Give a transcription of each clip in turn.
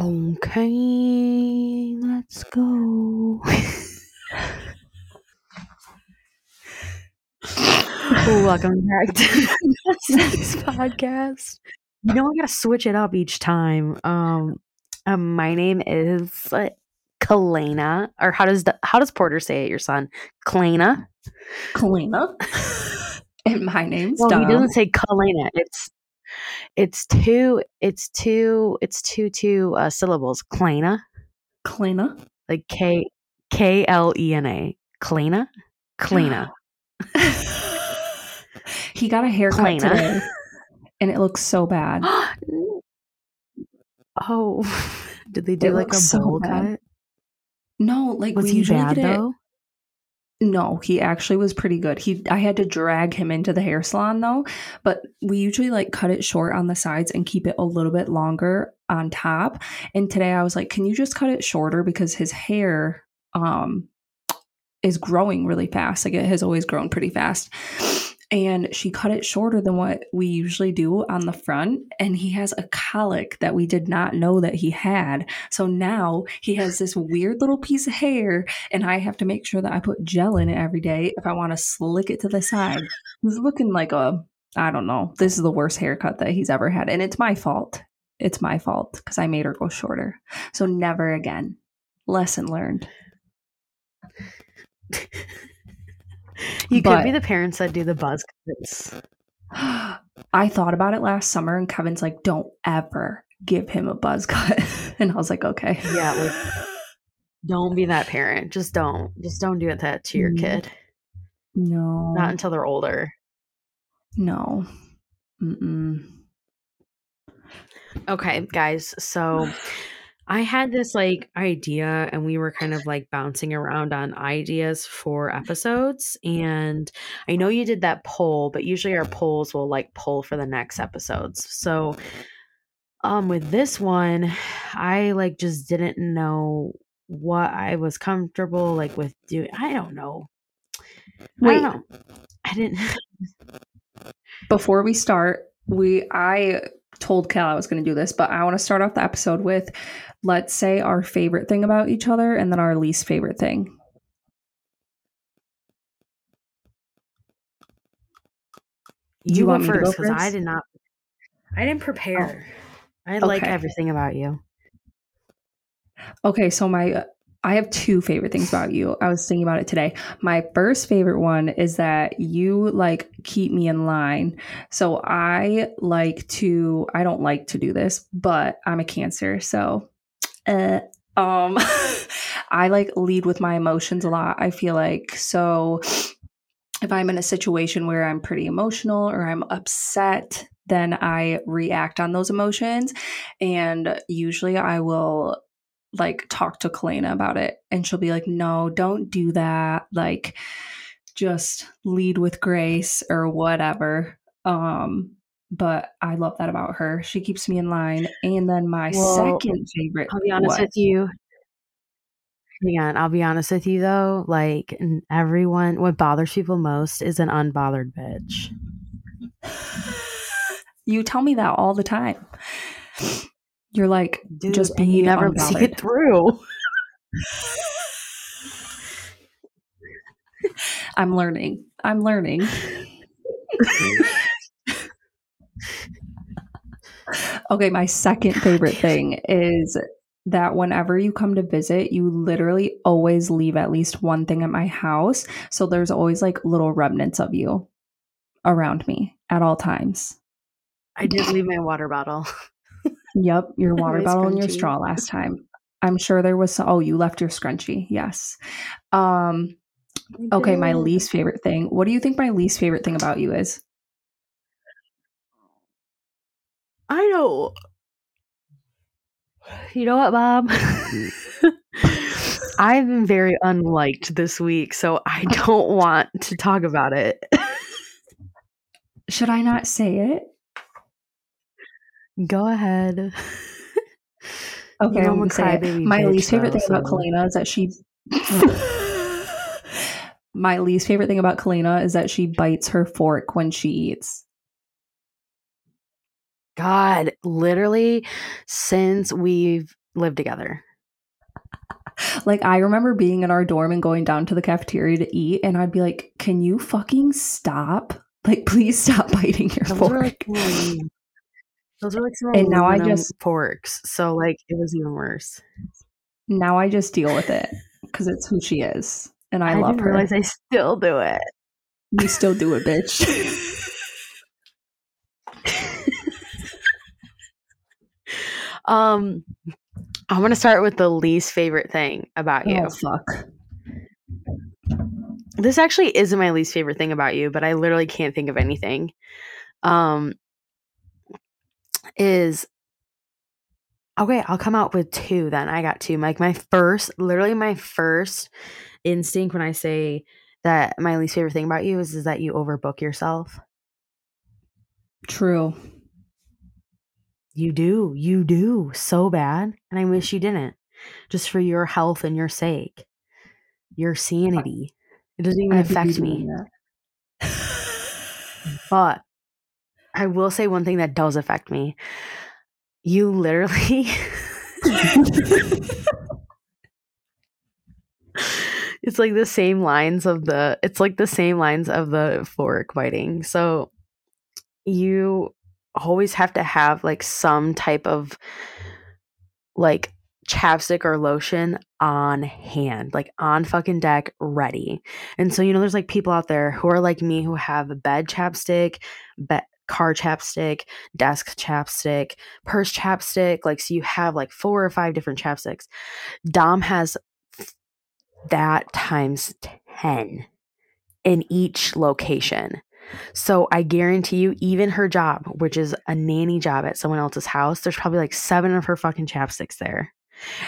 Okay, let's go. Welcome back to the Sex Podcast. You know I gotta switch it up each time. Um, um my name is uh, Kalena, or how does the, how does Porter say it? Your son, Kalena. Kalena. and my name's Well, Dom. he doesn't say Kalena. It's it's two. It's two. It's two two uh, syllables. Kalena, Kalena. like K K L E N A. Kalena, Kalena. he got a haircut Kalena. today, and it looks so bad. oh, did they do It like a so bowl bad. cut? No, like Was we he usually bad get it. though? No, he actually was pretty good. He I had to drag him into the hair salon though, but we usually like cut it short on the sides and keep it a little bit longer on top. And today I was like, "Can you just cut it shorter because his hair um is growing really fast. Like it has always grown pretty fast." And she cut it shorter than what we usually do on the front. And he has a cowlick that we did not know that he had. So now he has this weird little piece of hair and I have to make sure that I put gel in it every day if I want to slick it to the side. He's looking like a, I don't know. This is the worst haircut that he's ever had, and it's my fault. It's my fault because I made her go shorter. So never again. Lesson learned. You could be the parents that do the buzz cuts. I thought about it last summer, and Kevin's like, "Don't ever give him a buzz cut," and I was like, "Okay." Yeah, like don't be that parent. Just don't. Just don't do it that to your Mm. kid. no, Not until they're older. no. Mm-mm. Okay, guys. So I had this like idea and we were kind of like bouncing around on ideas for episodes and I know you did that poll, but usually our polls will like pull for the next episodes. So um with this one, I like just didn't know what I was comfortable like with doing. I don't know. I Wait, don't know. I didn't before we start, we I told Cal I was going to do this, but I want to start off the episode with let's say our favorite thing about each other and then our least favorite thing. you, you go want me first because I did not I didn't prepare. Oh. I like okay. everything about you. Okay, so my uh, I have two favorite things about you. I was thinking about it today. My first favorite one is that you like keep me in line. So I like to I don't like to do this, but I'm a cancer, so uh um I like lead with my emotions a lot. I feel like so if I'm in a situation where I'm pretty emotional or I'm upset, then I react on those emotions and usually I will like talk to Kalena about it and she'll be like, no, don't do that. Like just lead with grace or whatever. Um, but I love that about her. She keeps me in line. And then my Well, second favorite I'll be honest what? with you. Hang on, I'll be honest with you though. Like everyone, what bothers people most is an unbothered bitch. You tell me that all the time. You're like, Dude, just and be you never see it through. I'm learning. I'm learning. okay, my second favorite thing is that whenever you come to visit, you literally always leave at least one thing at my house. So there's always like little remnants of you around me at all times. I did leave my water bottle. Yep, your water bottle and your straw last time. I'm sure there was some, oh, you left your scrunchie. Yes. Um okay, my least favorite thing. What do you think my least favorite thing about you is? I know. You know what, Bob? I've been very unliked this week, so I don't want to talk about it. Should I not say it? Go ahead. Okay, I'm I'm a gonna say My bitch, least favorite though, thing about so- Kalena is that she. My least favorite thing about Kalena is that she bites her fork when she eats. God, literally, since we've lived together. Like I remember being in our dorm and going down to the cafeteria to eat, and I'd be like, "Can you fucking stop? Like, please stop biting your Those fork." like those are like some And now I just- forks. So like it was even worse. now I just deal with it because it's who she is, and I, love didn't her. realize I still do it. You still do it, bitch. Um, I'm gonna start with the least favorite thing about you. oh fuck. This actually isn't my least favorite thing about you, but I literally can't think of anything. Um, is okay. I'll come out with two. Then I got two. Like my first, literally my first instinct when I say that my least favorite thing about you is is that you overbook yourself. True. You do. You do so bad. And I wish you didn't. Just for your health and your sake. Your sanity. It doesn't even I affect me. But I will say one thing that does affect me. You literally It's like the same lines of the it's like the same lines of the fork biting. So you always have to have like some type of like chapstick or lotion on hand, like on fucking deck, ready. And so, you know, there's like people out there who are like me who have a bed chapstick, bed, car chapstick, desk chapstick, purse chapstick. Like, so you have like four or five different chapsticks. Dom has that times 10 in each location. So I guarantee you, even her job, which is a nanny job at someone else's house, there's probably like seven of her fucking chapsticks there.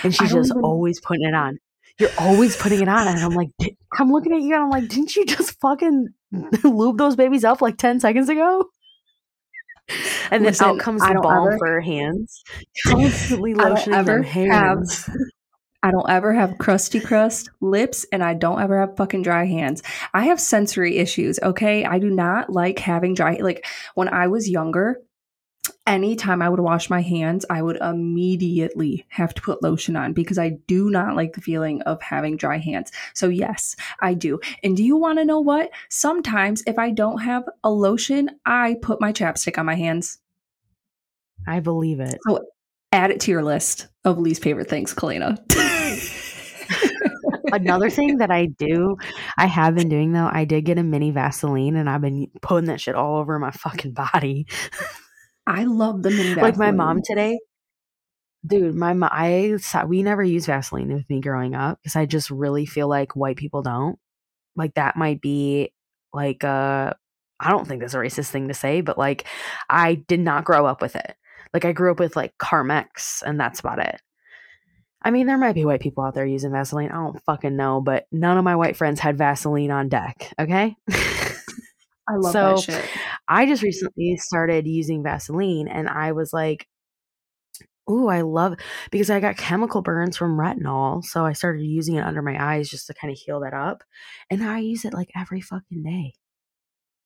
And she's just even- always putting it on. You're always putting it on. And I'm like, I'm looking at you and I'm like, didn't you just fucking lube those babies up like 10 seconds ago? And then out comes the don't ever- for her hands. Constantly lotioning ever them have hands. I don't ever have crusty crust lips and I don't ever have fucking dry hands. I have sensory issues, okay? I do not like having dry like when I was younger, anytime I would wash my hands, I would immediately have to put lotion on because I do not like the feeling of having dry hands. So yes, I do. And do you want to know what? Sometimes if I don't have a lotion, I put my chapstick on my hands. I believe it. So, add it to your list of least favorite things, Kalena. Another thing that I do, I have been doing though, I did get a mini Vaseline and I've been putting that shit all over my fucking body. I love the mini like my mom today. Dude, my mom, I we never used Vaseline with me growing up because I just really feel like white people don't. Like that might be like uh I don't think that's a racist thing to say, but like I did not grow up with it. Like I grew up with like Carmex and that's about it. I mean, there might be white people out there using Vaseline. I don't fucking know, but none of my white friends had Vaseline on deck, okay? I love So, that shit. I just mm-hmm. recently started using Vaseline and I was like, Ooh, I love because I got chemical burns from retinol. So I started using it under my eyes just to kind of heal that up. And now I use it like every fucking day.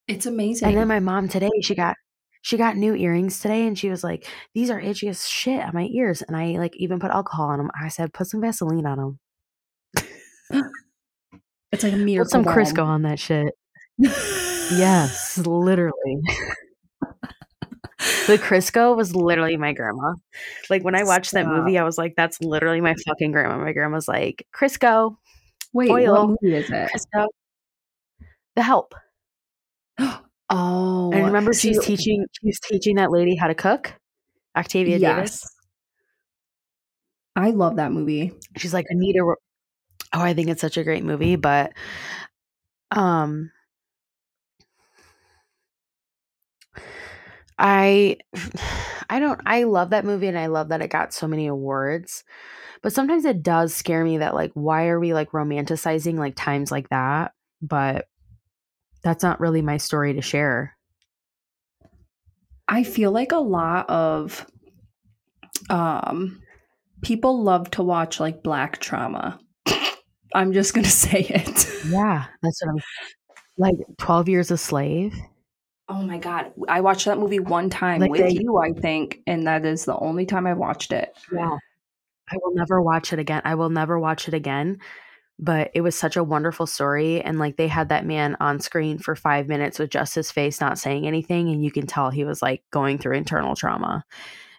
It's amazing. And then my mom today, she got she got new earrings today and she was like, These are itchy as shit on my ears. And I like even put alcohol on them. I said, put some Vaseline on them. it's like a miracle. Put some. Crisco on that shit. Yes, literally. the Crisco was literally my grandma. Like when I watched that movie, I was like, that's literally my fucking grandma. My grandma's like, Crisco, Wait, Oil. what movie is it? Crisco. The help. Oh, and remember see, she's teaching she's teaching that lady how to cook? Octavia Davis. Yes, I love that movie. She's like, Anita Oh, I think it's such a great movie, but um I I don't I love that movie and I love that it got so many awards. But sometimes it does scare me that like why are we like romanticizing like times like that? But that's not really my story to share. I feel like a lot of um people love to watch like black trauma. I'm just gonna say it. Yeah, that's what I'm like 12 years a slave. Oh my god, I watched that movie one time Like with they- you, I think, and that is the only time I watched it. Yeah. I will never watch it again. I will never watch it again. But it was such a wonderful story. And like they had that man on screen for five minutes with just his face not saying anything. And you can tell he was like going through internal trauma.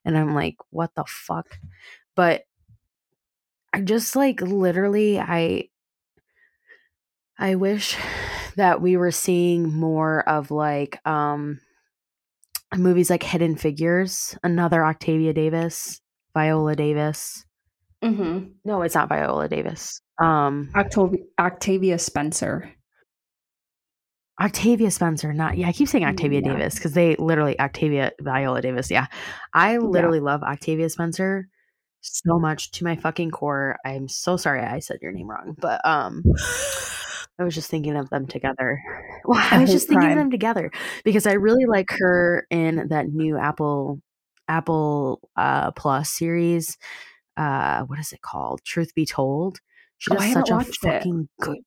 And I'm like, what the fuck? But I just like literally, I. I wish that we were seeing more of like um movies like Hidden Figures, another Octavia Davis, Viola Davis. Mm-hmm. No, it's not Viola Davis. Um, Octavia, Octavia Spencer. Octavia Spencer, not yeah. I keep saying Octavia Yeah. Davis because they literally Octavia Viola Davis. Yeah, I literally love Octavia Spencer so much to my fucking core. I'm so sorry I said your name wrong, but um, I was just thinking of them together. Well, I was just thinking of them together because I really like her in that new Apple Apple uh Plus series. Uh what is it called? Truth Be Told. She Oh, does haven't such a watched it. fucking good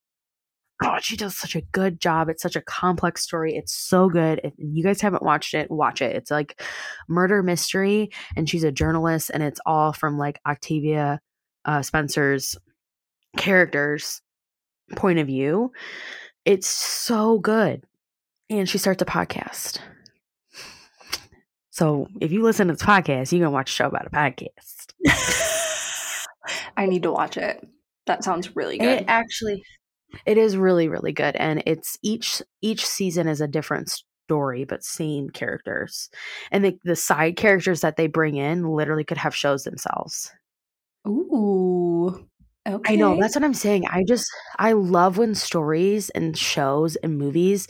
God, she does such a good job. It's such a complex story. It's so good. If you guys haven't watched it, watch it. It's like murder mystery, and she's a journalist, and it's all from like Octavia uh, Spencer's characters' point of view. It's so good. And she starts a podcast. So if you listen to this podcast, you can watch a show about a podcast. I need to watch it. That sounds really good. It actually it is really really good and it's each each season is a different story but same characters. And the the side characters that they bring in literally could have shows themselves. Ooh. Okay. I know, that's what I'm saying. I just I love when stories and shows and movies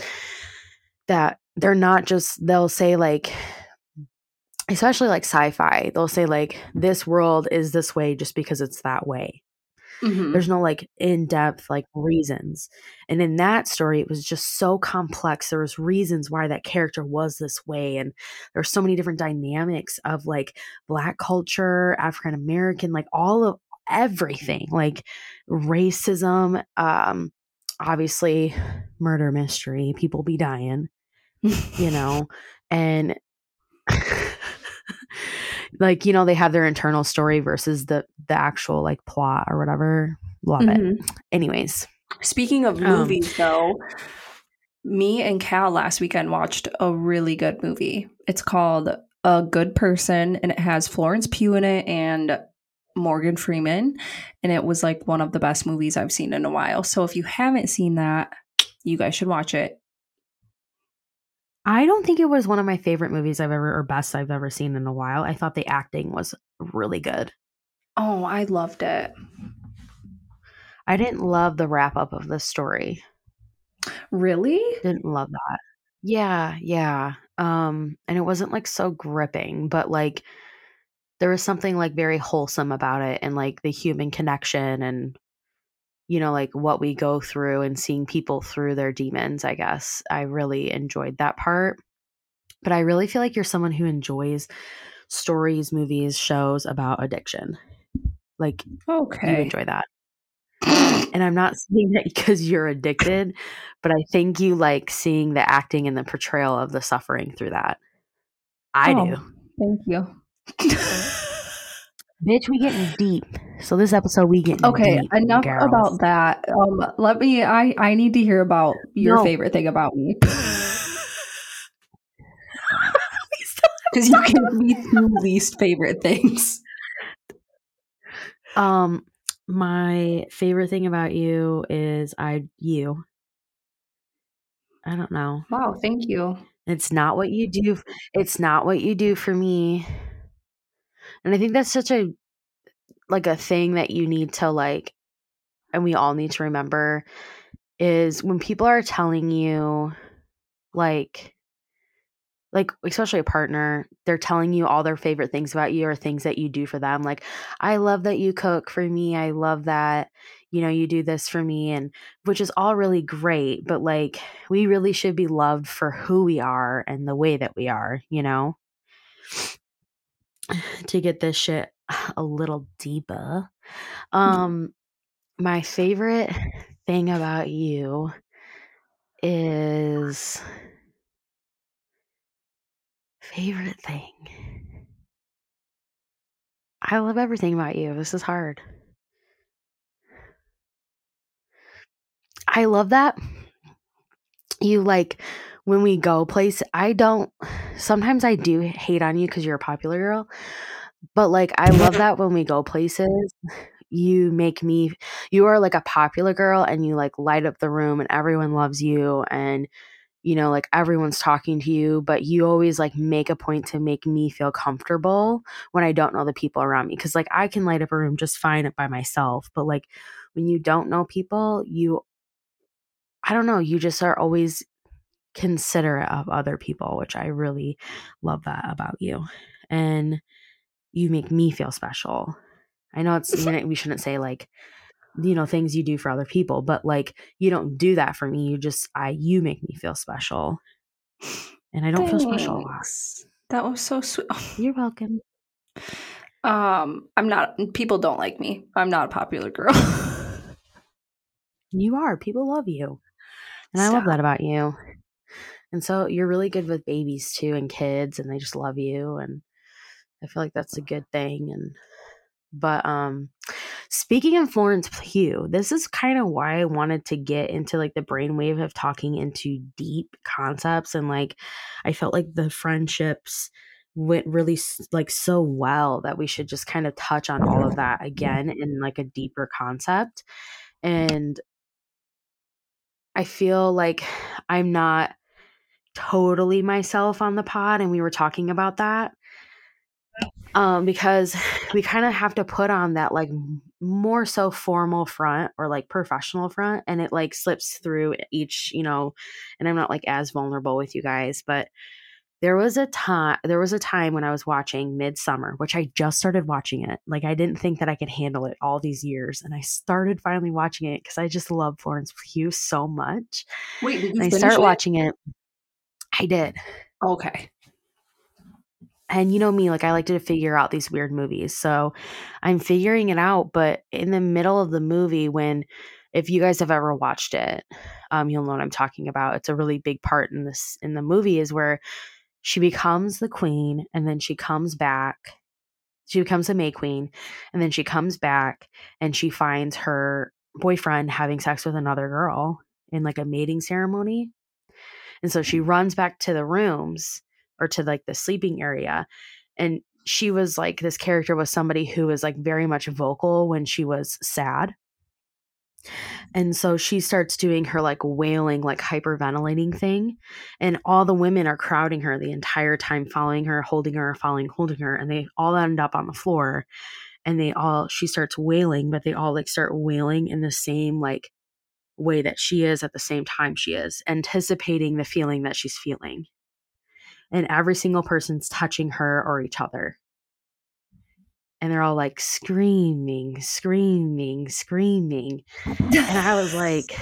that they're not just they'll say like especially like sci-fi, they'll say like this world is this way just because it's that way. Mhm. There's no like in-depth like reasons. And in that story it was just so complex. There was reasons why that character was this way and there's so many different dynamics of like black culture, African American, like all of everything, like racism, um obviously murder mystery, people be dying, you know, and like you know they have their internal story versus the the actual like plot or whatever love it Mhm. anyways Speaking of Um, movies, though, me and Cal last weekend watched a really good movie. It's called A Good Person, and it has Florence Pugh in it and Morgan Freeman. And it was like one of the best movies I've seen in a while. So if you haven't seen that, you guys should watch it. i don't think it was one of my favorite movies i've ever or best i've ever seen in a while i thought the acting was really good Oh, I loved it. i didn't love the wrap up of the story Really? didn't love that yeah yeah um and it wasn't like so gripping but like there was something like very wholesome about it and like the human connection and you know like what we go through and seeing people through their demons i guess. I really enjoyed that part. But i really feel like you're someone who enjoys stories movies shows about addiction. Like okay. you enjoy that. And i'm not saying that because you're addicted but i think you like seeing the acting and the portrayal of the suffering through that. I Oh, do. Thank you. bitch we getting deep so this episode we getting Okay, deep, enough girls. about that. Um, let me. I I need to hear about your No. favorite thing about me. Because you give me two least favorite things. Um, my favorite thing about you is I you. I don't know. Wow, thank you. It's not what you do. It's not what you do for me. And I think that's such a like a thing that you need to like and we all need to remember is when people are telling you like like especially a partner they're telling you all their favorite things about you or things that you do for them like i love that you cook for me i love that you know you do this for me and which is all really great but like we really should be loved for who we are and the way that we are you know to get this shit a little deeper um my favorite thing about you is favorite thing I love everything about you. This is hard. I love that you like when we go place I don't sometimes I do hate on you cuz you're a popular girl. But like I love that when we go places you make me you are like a popular girl and you like light up the room and everyone loves you and you know like everyone's talking to you but you always like make a point to make me feel comfortable when I don't know the people around me cuz like I can light up a room just fine by myself but like when you don't know people you I don't know, you just are always considerate of other people, which I really love that about you. And you make me feel special. I know it's we shouldn't say like you know things you do for other people, but like you don't do that for me. You just I you make me feel special. And I don't Thanks. feel special. That was so sweet. You're welcome. Um, I'm not people don't like me. I'm not a popular girl. you are. People love you. And Stop. I love that about you. And so you're really good with babies too and kids and they just love you and I feel like that's a good thing and but um speaking of Florence Pugh, this is kind of why I wanted to get into like the brainwave of talking into deep concepts and like I felt like the friendships went really like so well that we should just kind of touch on all of that again in like a deeper concept and I feel like I'm not totally myself on the pod and we were talking about that. Um because we kind of have to put on that like more so formal front or like professional front and it like slips through each you know and i'm not like as vulnerable with you guys but there was a time there was a time when i was watching Midsommar which i just started watching it. Like i didn't think that i could handle it all these years and i started finally watching it because i just love florence pugh so much. Wait did you and i started it? watching it I did. Okay. And you know me, like I like to figure out these weird movies. So I'm figuring it out. But in the middle of the movie, when if you guys have ever watched it, um, you'll know what I'm talking about. It's a really big part in this in the movie is where she becomes the queen and then she comes back. She becomes a May Queen, and then she comes back and she finds her boyfriend having sex with another girl in like a mating ceremony. And so she runs back to the rooms or to like the sleeping area. And she was like, this character was somebody who was like very much vocal when she was sad. And so she starts doing her like wailing, like hyperventilating thing. And all the women are crowding her the entire time, following her, holding her, following, holding her. And they all end up on the floor. And they all, she starts wailing, but they all like start wailing in the same like way that she is at the same time she is, anticipating the feeling that she's feeling. And every single person's touching her or each other. And they're all like screaming, screaming, screaming. and I was like,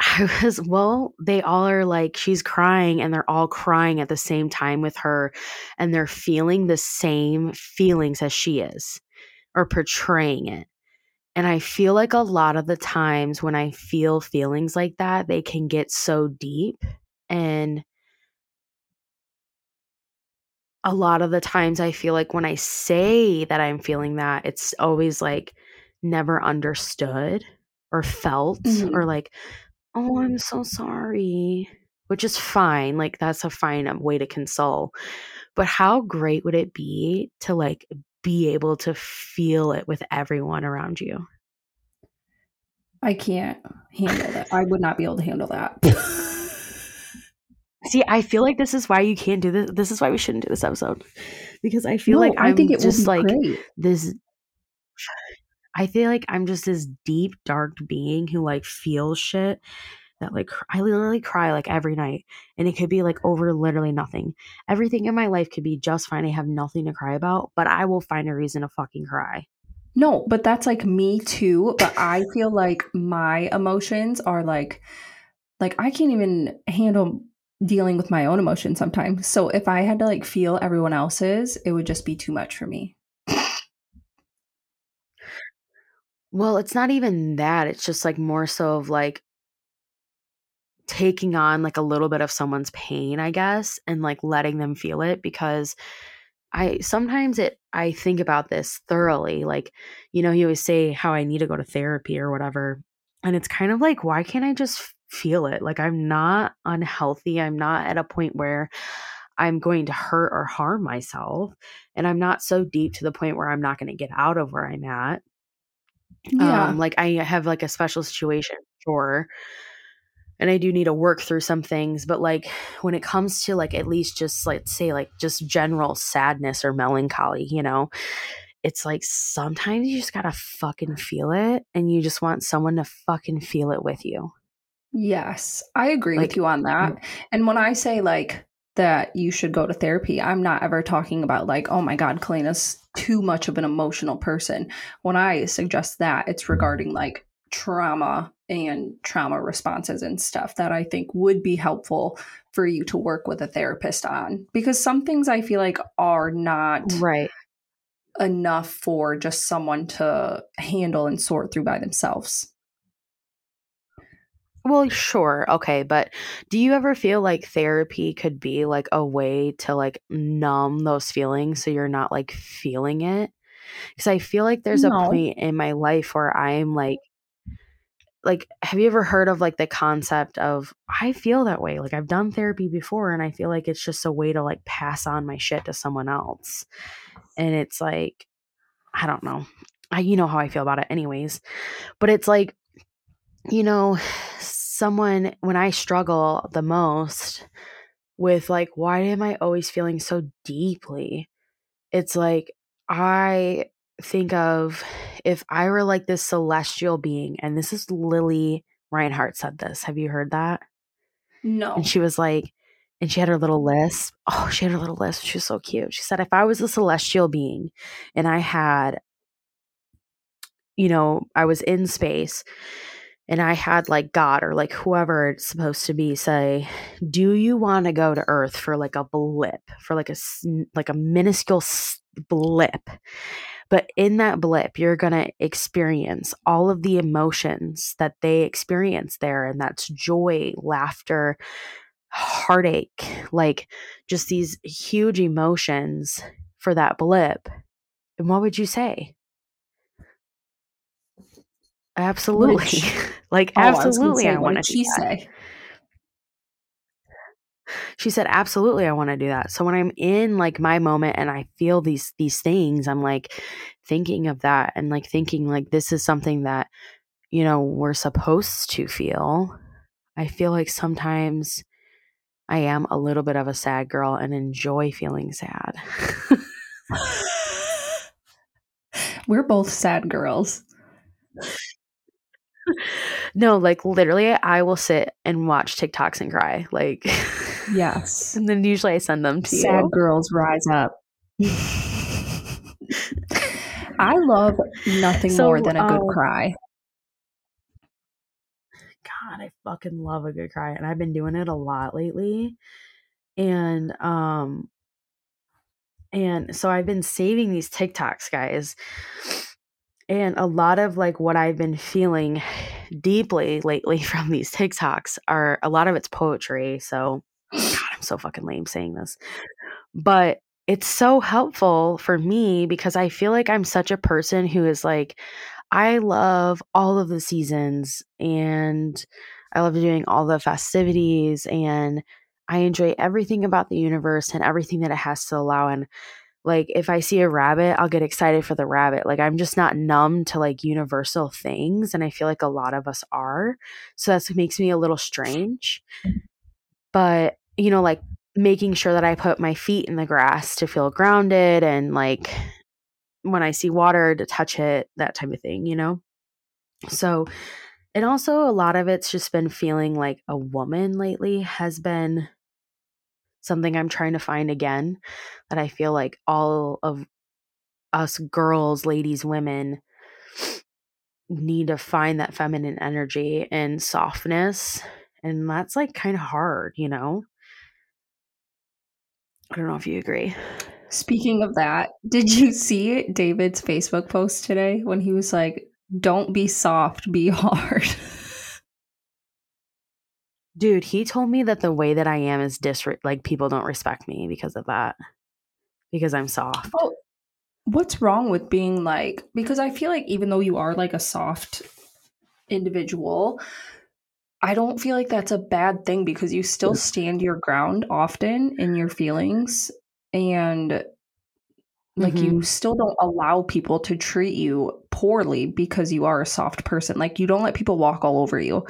I was, well, they all are like, she's crying and they're all crying at the same time with her. And they're feeling the same feelings as she is or portraying it. And I feel like a lot of the times when I feel feelings like that, they can get so deep. And a lot of the times I feel like when I say that I'm feeling that, it's always like never understood or felt mm-hmm. or like, oh, I'm so sorry, which is fine. Like, that's a fine um, way to console. But how great would it be to like be able to feel it with everyone around you. I can't handle that. I would not be able to handle that. See, I feel like this is why you can't do this. This is why we shouldn't do this episode because I feel no, like I'm I think it just like great. this. I feel like I'm just this deep, dark being who like feels shit that like I literally cry like every night and it could be like over literally nothing. Everything in my life could be just fine. I have nothing to cry about, but I will find a reason to fucking cry. No, but that's like me too, but I feel like my emotions are like like I can't even handle dealing with my own emotions sometimes. So if I had to like feel everyone else's, it would just be too much for me. Well, it's not even that. It's just like more so of like taking on like a little bit of someone's pain, I guess, and like letting them feel it because I sometimes it I think about this thoroughly. Like, you know, you always say how I need to go to therapy or whatever. And it's kind of like, why can't I just feel it? Like I'm not unhealthy. I'm not at a point where I'm going to hurt or harm myself. And I'm not so deep to the point where I'm not going to get out of where I'm at. Yeah. Um, like I have like a special situation, sure. And I do need to work through some things, but like when it comes to like at least just let's say like just general sadness or melancholy, you know, it's like sometimes you just gotta fucking feel it and you just want someone to fucking feel it with you. Yes, I agree Like, with you on that. Mm. And when I say like that you should go to therapy, I'm not ever talking about like, oh my God, Kalena's too much of an emotional person. When I suggest that, it's regarding like trauma and trauma responses and stuff that I think would be helpful for you to work with a therapist on. Because some things I feel like are not right. enough for just someone to handle and sort through by themselves. Well, sure. Okay, but do you ever feel like therapy could be like a way to like numb those feelings so you're not like feeling it? Cuz I feel like there's a point in my life where I'm like like have you ever heard of like the concept of I feel that way? Like I've done therapy before and I feel like it's just a way to like pass on my shit to someone else. And it's like I don't know. I you know how I feel about it anyways. But it's like you know, someone when I struggle the most with like why am I always feeling so deeply? It's like I think of if I were like this celestial being and this is Lili Reinhart said this. Have you heard that? No. And she was like and she had her little lisp. Oh, she had her little lisp. She was so cute. She said if I was a celestial being and I had you know, I was in space and I had like God or like whoever it's supposed to be say, "Do you want to go to Earth for like a blip, for like a like a minuscule blip?" But in that blip, you're going to experience all of the emotions that they experience there and that's joy, laughter, heartache, like just these huge emotions for that blip. And what would you say? Absolutely. Like Oh, I absolutely say, I want to did do she that. say? She said, "Absolutely, I want to do that." So when I'm in like my moment and I feel these these things, I'm like thinking of that and like thinking like this is something that you know we're supposed to feel. I feel like sometimes I am a little bit of a sad girl and enjoy feeling sad. We're both sad girls. no, like literally, I will sit and watch TikToks and cry. Like, Yes. and then usually I send them to Sad you. girls rise up. I love nothing So, more than a good um, cry. God, I fucking love a good cry, and I've been doing it a lot lately. And um, and so I've been saving these TikToks, guys. And a lot of like what I've been feeling deeply lately from these TikToks are a lot of it's poetry. So, God, I'm so fucking lame saying this. But it's so helpful for me because I feel like I'm such a person who is like, I love all of the seasons and I love doing all the festivities and I enjoy everything about the universe and everything that it has to allow. And like, if I see a rabbit, I'll get excited for the rabbit. Like, I'm just not numb to like universal things. And I feel like a lot of us are. So that's what makes me a little strange. But, you know, like making sure that I put my feet in the grass to feel grounded and like when I see water to touch it, that type of thing, you know? So, and also a lot of it's just been feeling like a woman lately has been something I'm trying to find again that I feel like all of us girls, ladies, women need to find that feminine energy and softness. And that's like kind of hard, you know? I don't know if you agree. Speaking of that, did you see David's Facebook post today when he was like, don't be soft, be hard? Dude, he told me that the way that I am is dis like people don't respect me because of that. because I'm soft. Oh, what's wrong with being like because I feel like even though you are like a soft individual, I don't feel like that's a bad thing because you still stand your ground often in your feelings and like Mhm. you still don't allow people to treat you poorly because you are a soft person. Like you don't let people walk all over you.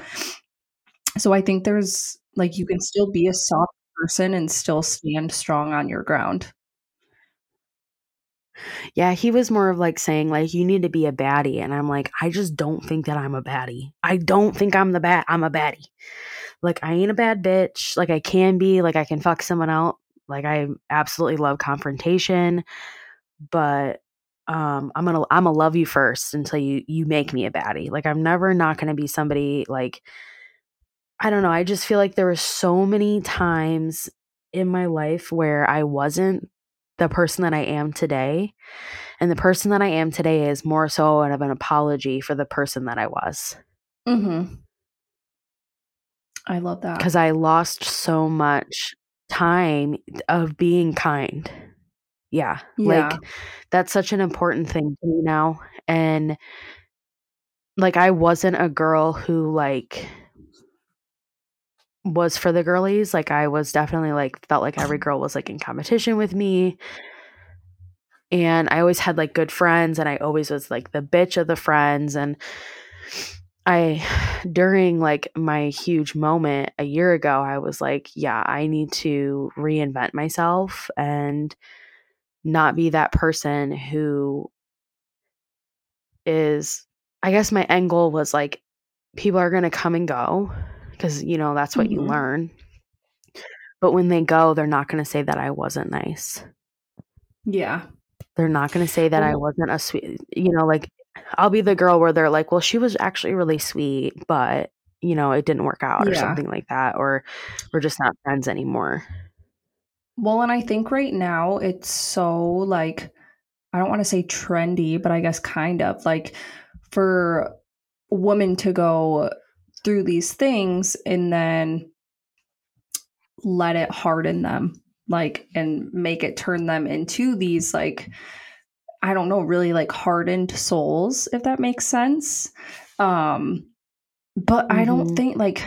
So I think there's like you can still be a soft person and still stand strong on your ground. Yeah, he was more of like saying like you need to be a baddie and I'm like I just don't think that I'm a baddie. I don't think I'm the bad I'm a baddie. Like I ain't a bad bitch. Like I can be, like I can fuck someone out. Like I absolutely love confrontation, but um I'm going to I'm going to love you first until you you make me a baddie. Like I'm never not going to be somebody like I don't know, I just feel like there were so many times in my life where I wasn't the person that I am today. And the person that I am today is more so out of an apology for the person that I was. Mm-hmm. I love that. Because I lost so much time of being kind. Yeah. Yeah. Like that's such an important thing to me now. And like I wasn't a girl who like was for the girlies. Like I was definitely like felt like every girl was like in competition with me. And I always had like good friends and I always was like the bitch of the friends and I during like my huge moment a year ago I was like, yeah, I need to reinvent myself and not be that person who is I guess my end goal was like people are going to come and go because you know that's what you Mhm. learn. But when they go, they're not going to say that I wasn't nice. Yeah. They're not going to say that I wasn't a sweet, you know, like I'll be the girl where they're like, well, she was actually really sweet, but you know, it didn't work out or something like that, or we're just not friends anymore. Well, and I think right now it's so like I don't want to say trendy, but I guess kind of like for women to go through these things and then let it harden them like and make it turn them into these like I don't know, really like hardened souls if that makes sense. Um but I don't Mhm. think like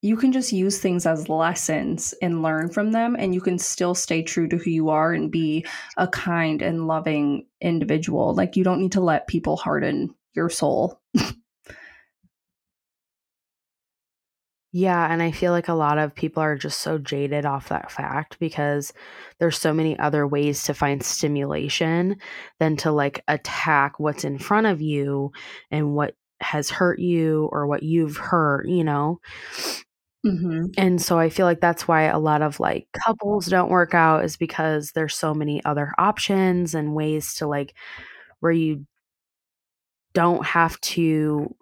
you can just use things as lessons and learn from them and you can still stay true to who you are and be a kind and loving individual like you don't need to let people harden your soul Yeah, and I feel like a lot of people are just so jaded off that fact because there's so many other ways to find stimulation than to like attack what's in front of you and what has hurt you or what you've hurt, you know? mm-hmm. And so I feel like that's why a lot of like couples don't work out is because there's so many other options and ways to like where you don't have to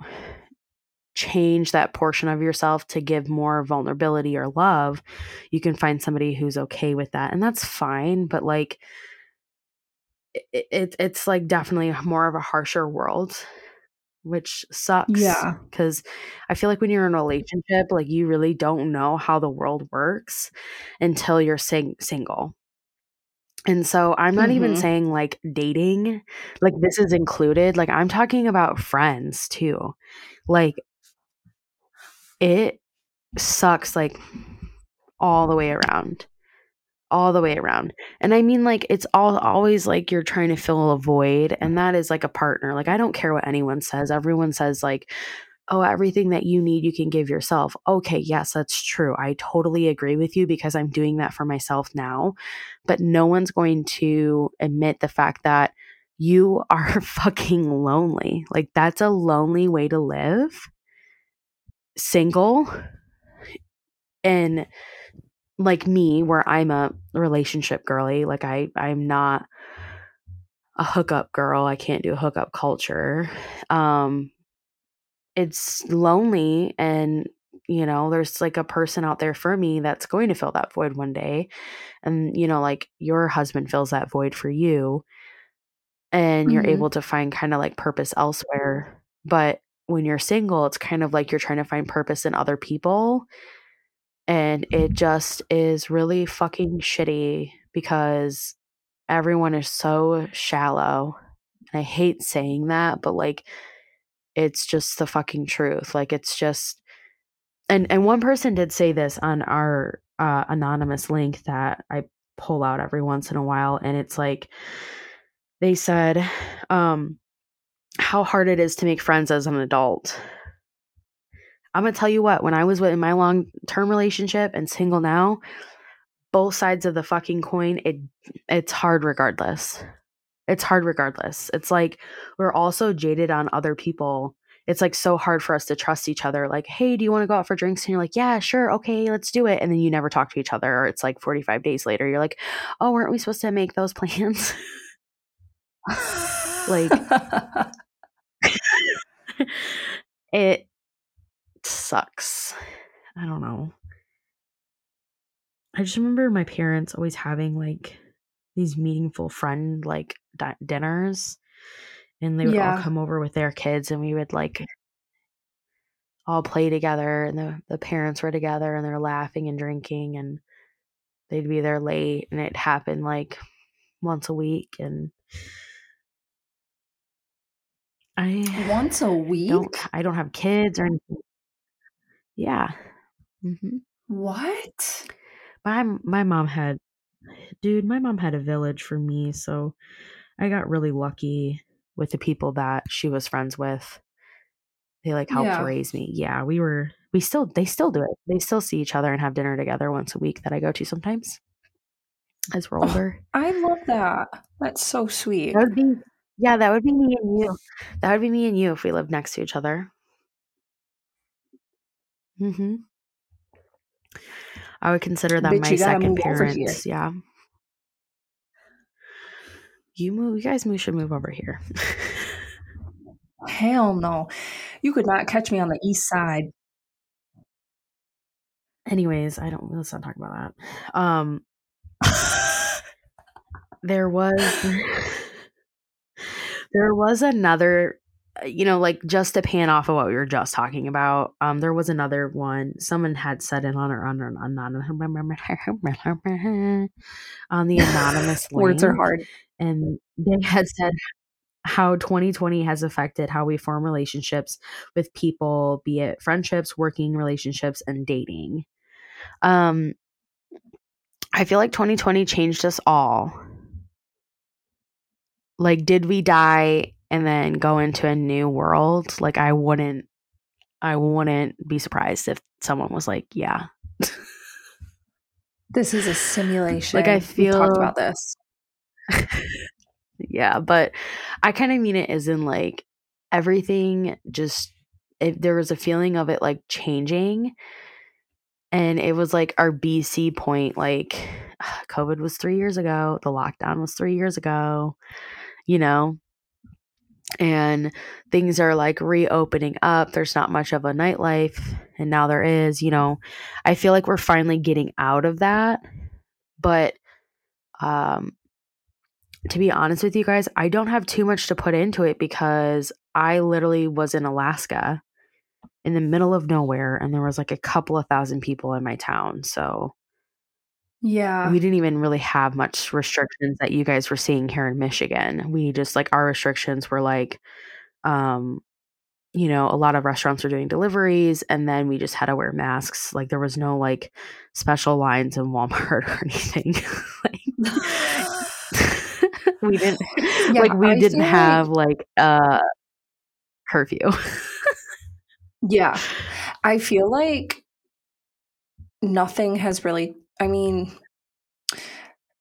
change that portion of yourself to give more vulnerability or love. You can find somebody who's okay with that and that's fine, but like it, it it's like definitely more of a harsher world which sucks. Yeah. Because I feel like when you're in a relationship, like you really don't know how the world works until you're sing- single. And so I'm not even Mhm. saying like dating, like this is included. Like I'm talking about friends too. Like it sucks like all the way around. All the way around. And I mean like it's all always like you're trying to fill a void and that is like a partner. Like I don't care what anyone says. Everyone says like oh everything that you need you can give yourself. Okay, yes, that's true. I totally agree with you because I'm doing that for myself now. But no one's going to admit the fact that you are fucking lonely. Like that's a lonely way to live. Single and like me where I'm a relationship girly, like I I'm not a hookup girl. I can't do hookup culture. Um it's lonely and you know, there's like a person out there for me that's going to fill that void one day. And you know, like your husband fills that void for you and you're Mhm. able to find kind of like purpose elsewhere. But when you're single, it's kind of like you're trying to find purpose in other people and it just is really fucking shitty because everyone is so shallow. And I hate saying that, but like it's just the fucking truth. Like it's just and and one person did say this on our uh, anonymous link that I pull out every once in a while and it's like they said um how hard it is to make friends as an adult. I'm going to tell you what, when I was in my long-term relationship and single now, both sides of the fucking coin, it it's hard regardless. It's hard regardless. It's like we're also jaded on other people. It's like so hard for us to trust each other. Like, hey, do you want to go out for drinks? And you're like, yeah, sure, okay, let's do it. And then you never talk to each other. Or it's like 45 days later, you're like, oh, weren't we supposed to make those plans? like, it sucks. I don't know. I just remember my parents always having like these meaningful friend like di- dinners and they would Yeah. all come over with their kids and we would like all play together and the, the parents were together and they're laughing and drinking and they'd be there late and it happened like once a week and I Once a week? don't I don't have kids or anything. Yeah. hmm What? My my mom had dude, my mom had a village for me, so I got really lucky with the people that she was friends with. They like helped Yeah. raise me. Yeah, we were we still they still do it. They still see each other and have dinner together once a week that I go to sometimes. As we're Oh, older. I love that. That's so sweet. That would be yeah, that would be me and you. That would be me and you if we lived next to each other. Mhm. I would consider that Bitch, my you gotta second move over here. parents. Yeah. You move you guys move should move over here. Hell no. You could not catch me on the east side. Anyways, I don't let's not talk about that. Um there was there was another uh, you know like just to pan off of what we were just talking about um there was another one someone had said it on our on our anonymous on the anonymous Words are hard. and they had said how 2020 has affected how we form relationships with people be it friendships working relationships and dating um i feel like 2020 changed us all like did we die and then go into a new world like i wouldn't i wouldn't be surprised if someone was like yeah This is a simulation. Like, I We talked feel- about this. yeah but i kind of mean it as in like everything just if there was a feeling of it like changing and it was like our bc point like covid was three years ago the lockdown was three years ago you know and things are like reopening up there's not much of a nightlife and now there is you know i feel like we're finally getting out of that but um to be honest with you guys, I don't have too much to put into it because I literally was in Alaska in the middle of nowhere and there was like a couple of thousand people in my town. So Yeah. we didn't even really have much restrictions that you guys were seeing here in Michigan. We just like our restrictions were like um you know, a lot of restaurants were doing deliveries and then we just had to wear masks. Like there was no like special lines in Walmart or anything. like we didn't Yeah, like we I didn't like- have like uh curfew. Yeah. I feel like nothing has really, I mean,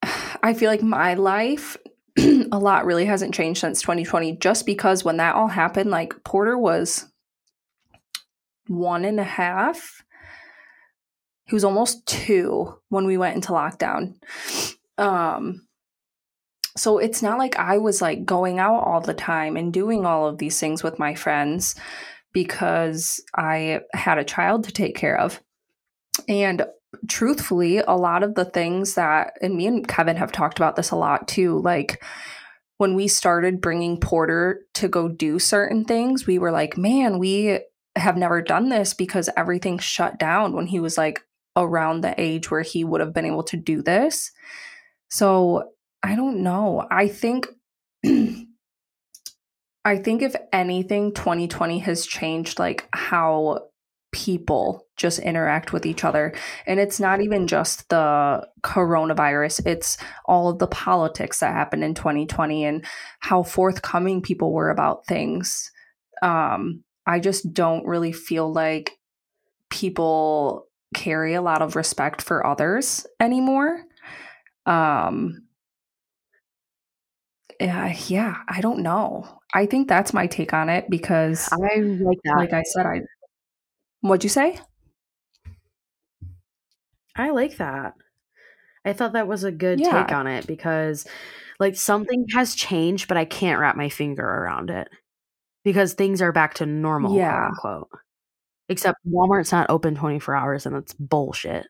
I feel like my life, a lot really hasn't changed since 2020, just because when that all happened, like Porter was one and a half. He was almost two when we went into lockdown. Um, so it's not like I was like going out all the time and doing all of these things with my friends because I had a child to take care of. And truthfully, a lot of the things that, and me and Kevin have talked about this a lot too, like when we started bringing Porter to go do certain things, we were like, man, we have never done this because everything shut down when he was like around the age where he would have been able to do this. So I don't know. I think I think if anything 2020 has changed like how people just interact with each other. And it's not even just the coronavirus, it's all of the politics that happened in 2020 and how forthcoming people were about things. Um, I just don't really feel like people carry a lot of respect for others anymore. Um, yeah, yeah, I don't know. I think that's my take on it because I like that. Like I said, I What'd you say? I like that. I thought that was a good yeah. take on it because like something has changed, but I can't wrap my finger around it because things are back to normal, yeah. quote unquote. Except Walmart's not open 24 hours and that's bullshit.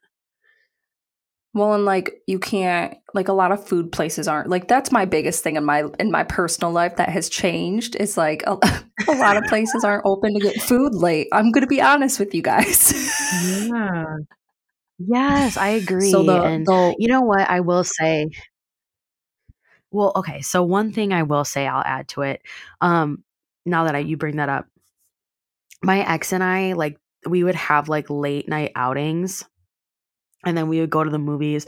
Well, and like you can't like a lot of food places aren't like that's my biggest thing in my in my personal life that has changed. Is like a, a lot of places aren't open to get food late. I'm going to be honest with you guys. yeah. Yes, I agree. So the, and the, you know what I will say Well, okay. So one thing I will say I'll add to it. Um now that I, you bring that up. My ex and I like we would have like late night outings and then we would go to the movies.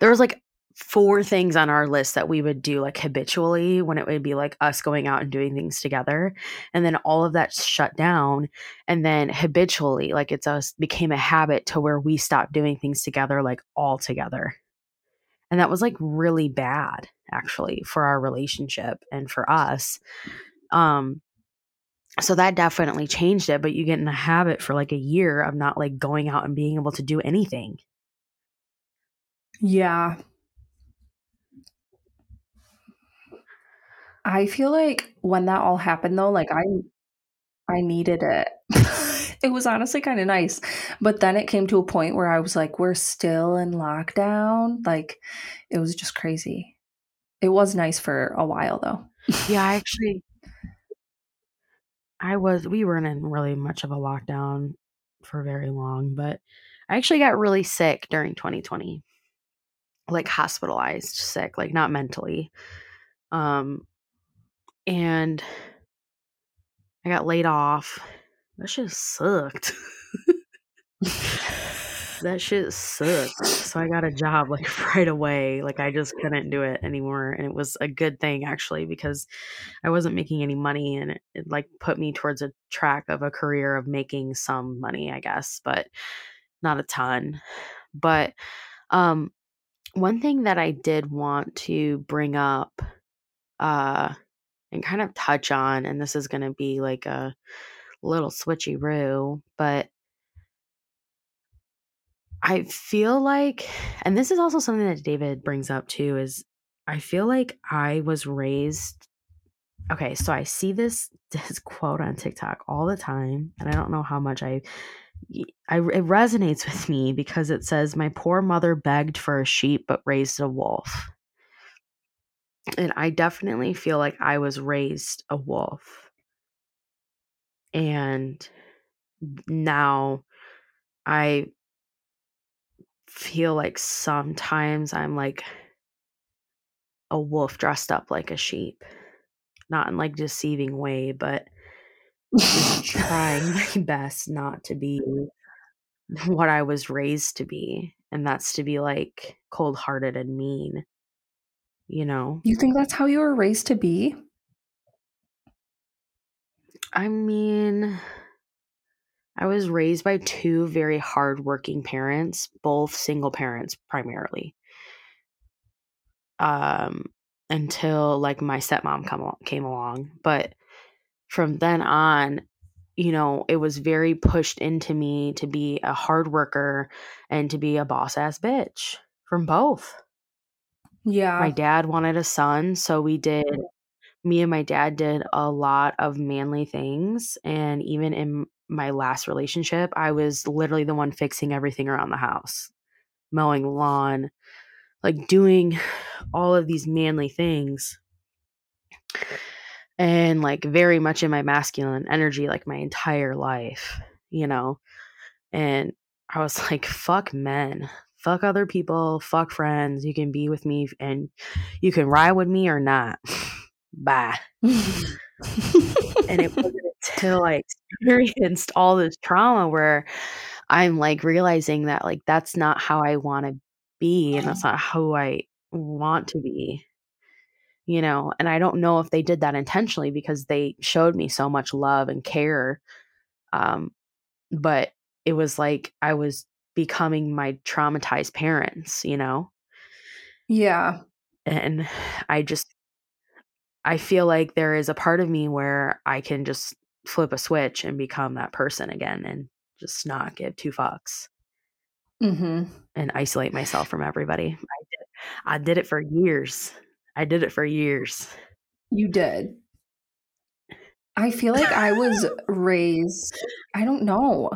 There was like four things on our list that we would do like habitually when it would be like us going out and doing things together and then all of that shut down and then habitually like it's us became a habit to where we stopped doing things together like all together. And that was like really bad actually for our relationship and for us. Um so that definitely changed it but you get in a habit for like a year of not like going out and being able to do anything yeah. I feel like when that all happened though, like I I needed it. it was honestly kind of nice. But then it came to a point where I was like, we're still in lockdown. Like it was just crazy. It was nice for a while though. yeah, I actually I was we weren't in really much of a lockdown for very long, but I actually got really sick during 2020 like hospitalized sick, like not mentally. Um and I got laid off. That shit sucked. that shit sucked. So I got a job like right away. Like I just couldn't do it anymore. And it was a good thing actually because I wasn't making any money and it, it like put me towards a track of a career of making some money, I guess, but not a ton. But um one thing that I did want to bring up uh and kind of touch on and this is going to be like a little switchy switcheroo but I feel like and this is also something that David brings up too is I feel like I was raised okay so I see this this quote on TikTok all the time and I don't know how much I I, it resonates with me because it says, My poor mother begged for a sheep but raised a wolf. And I definitely feel like I was raised a wolf. And now I feel like sometimes I'm like a wolf dressed up like a sheep. Not in like deceiving way, but trying my best not to be what I was raised to be, and that's to be like cold hearted and mean. You know? You think that's how you were raised to be? I mean, I was raised by two very hardworking parents, both single parents primarily. Um, until like my stepmom come came along, but from then on, you know, it was very pushed into me to be a hard worker and to be a boss ass bitch from both. Yeah. My dad wanted a son, so we did me and my dad did a lot of manly things and even in my last relationship, I was literally the one fixing everything around the house. Mowing lawn, like doing all of these manly things and like very much in my masculine energy like my entire life, you know. And I was like, fuck men. fuck other people, fuck friends. You can be with me and you can ride with me or not. Bye. and it wasn't until I experienced all this trauma where I'm like realizing that like that's not how I want to be and that's uh-huh. not who I want to be. You know, and I don't know if they did that intentionally because they showed me so much love and care. Um, but it was like I was becoming my traumatized parents, you know? Yeah. And I just, I feel like there is a part of me where I can just flip a switch and become that person again and just not give two fucks mm-hmm. and isolate myself from everybody. I did, I did it for years. I did it for years. You did. I feel like I was raised, I don't know.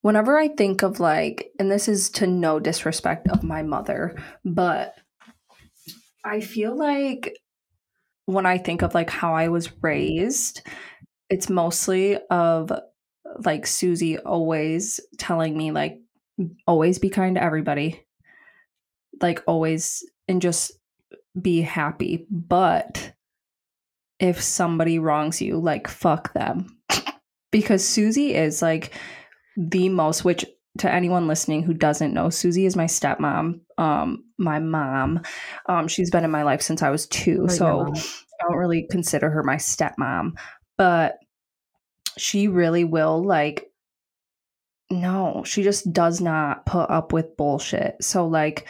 Whenever I think of like, and this is to no disrespect of my mother, but I feel like when I think of like how I was raised, it's mostly of like Susie always telling me like always be kind to everybody. Like always and just be happy. But if somebody wrongs you, like fuck them. because Susie is like the most which to anyone listening who doesn't know, Susie is my stepmom, um, my mom. Um, she's been in my life since I was two, oh, so I don't really consider her my stepmom, but she really will like. No, she just does not put up with bullshit. So like,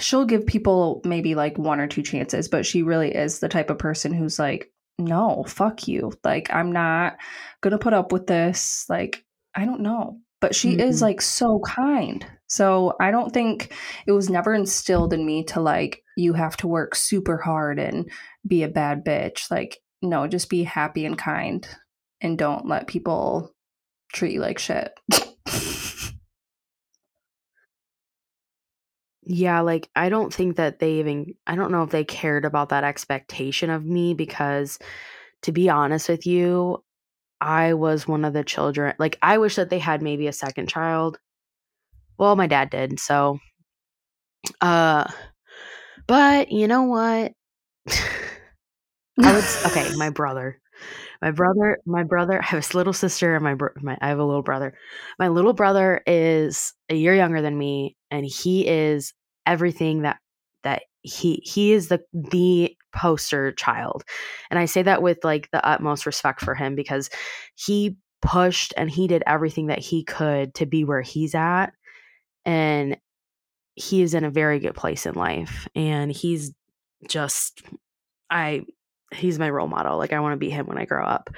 she'll give people maybe like one or two chances, but she really is the type of person who's like, no, fuck you. Like, I'm not gonna put up with this. Like, I don't know. But she mm-hmm. is like so kind. So I don't think it was never instilled in me to like, you have to work super hard and be a bad bitch. Like, no, just be happy and kind and don't let people treat you like shit. Yeah, like I don't think that they even I don't know if they cared about that expectation of me because to be honest with you, I was one of the children. Like I wish that they had maybe a second child. Well, my dad did. So uh but you know what? I would okay, my brother. My brother, my brother, I have a little sister and my, my I have a little brother. My little brother is a year younger than me and he is everything that that he he is the the poster child. And I say that with like the utmost respect for him because he pushed and he did everything that he could to be where he's at and he is in a very good place in life and he's just I he's my role model. Like I want to be him when I grow up.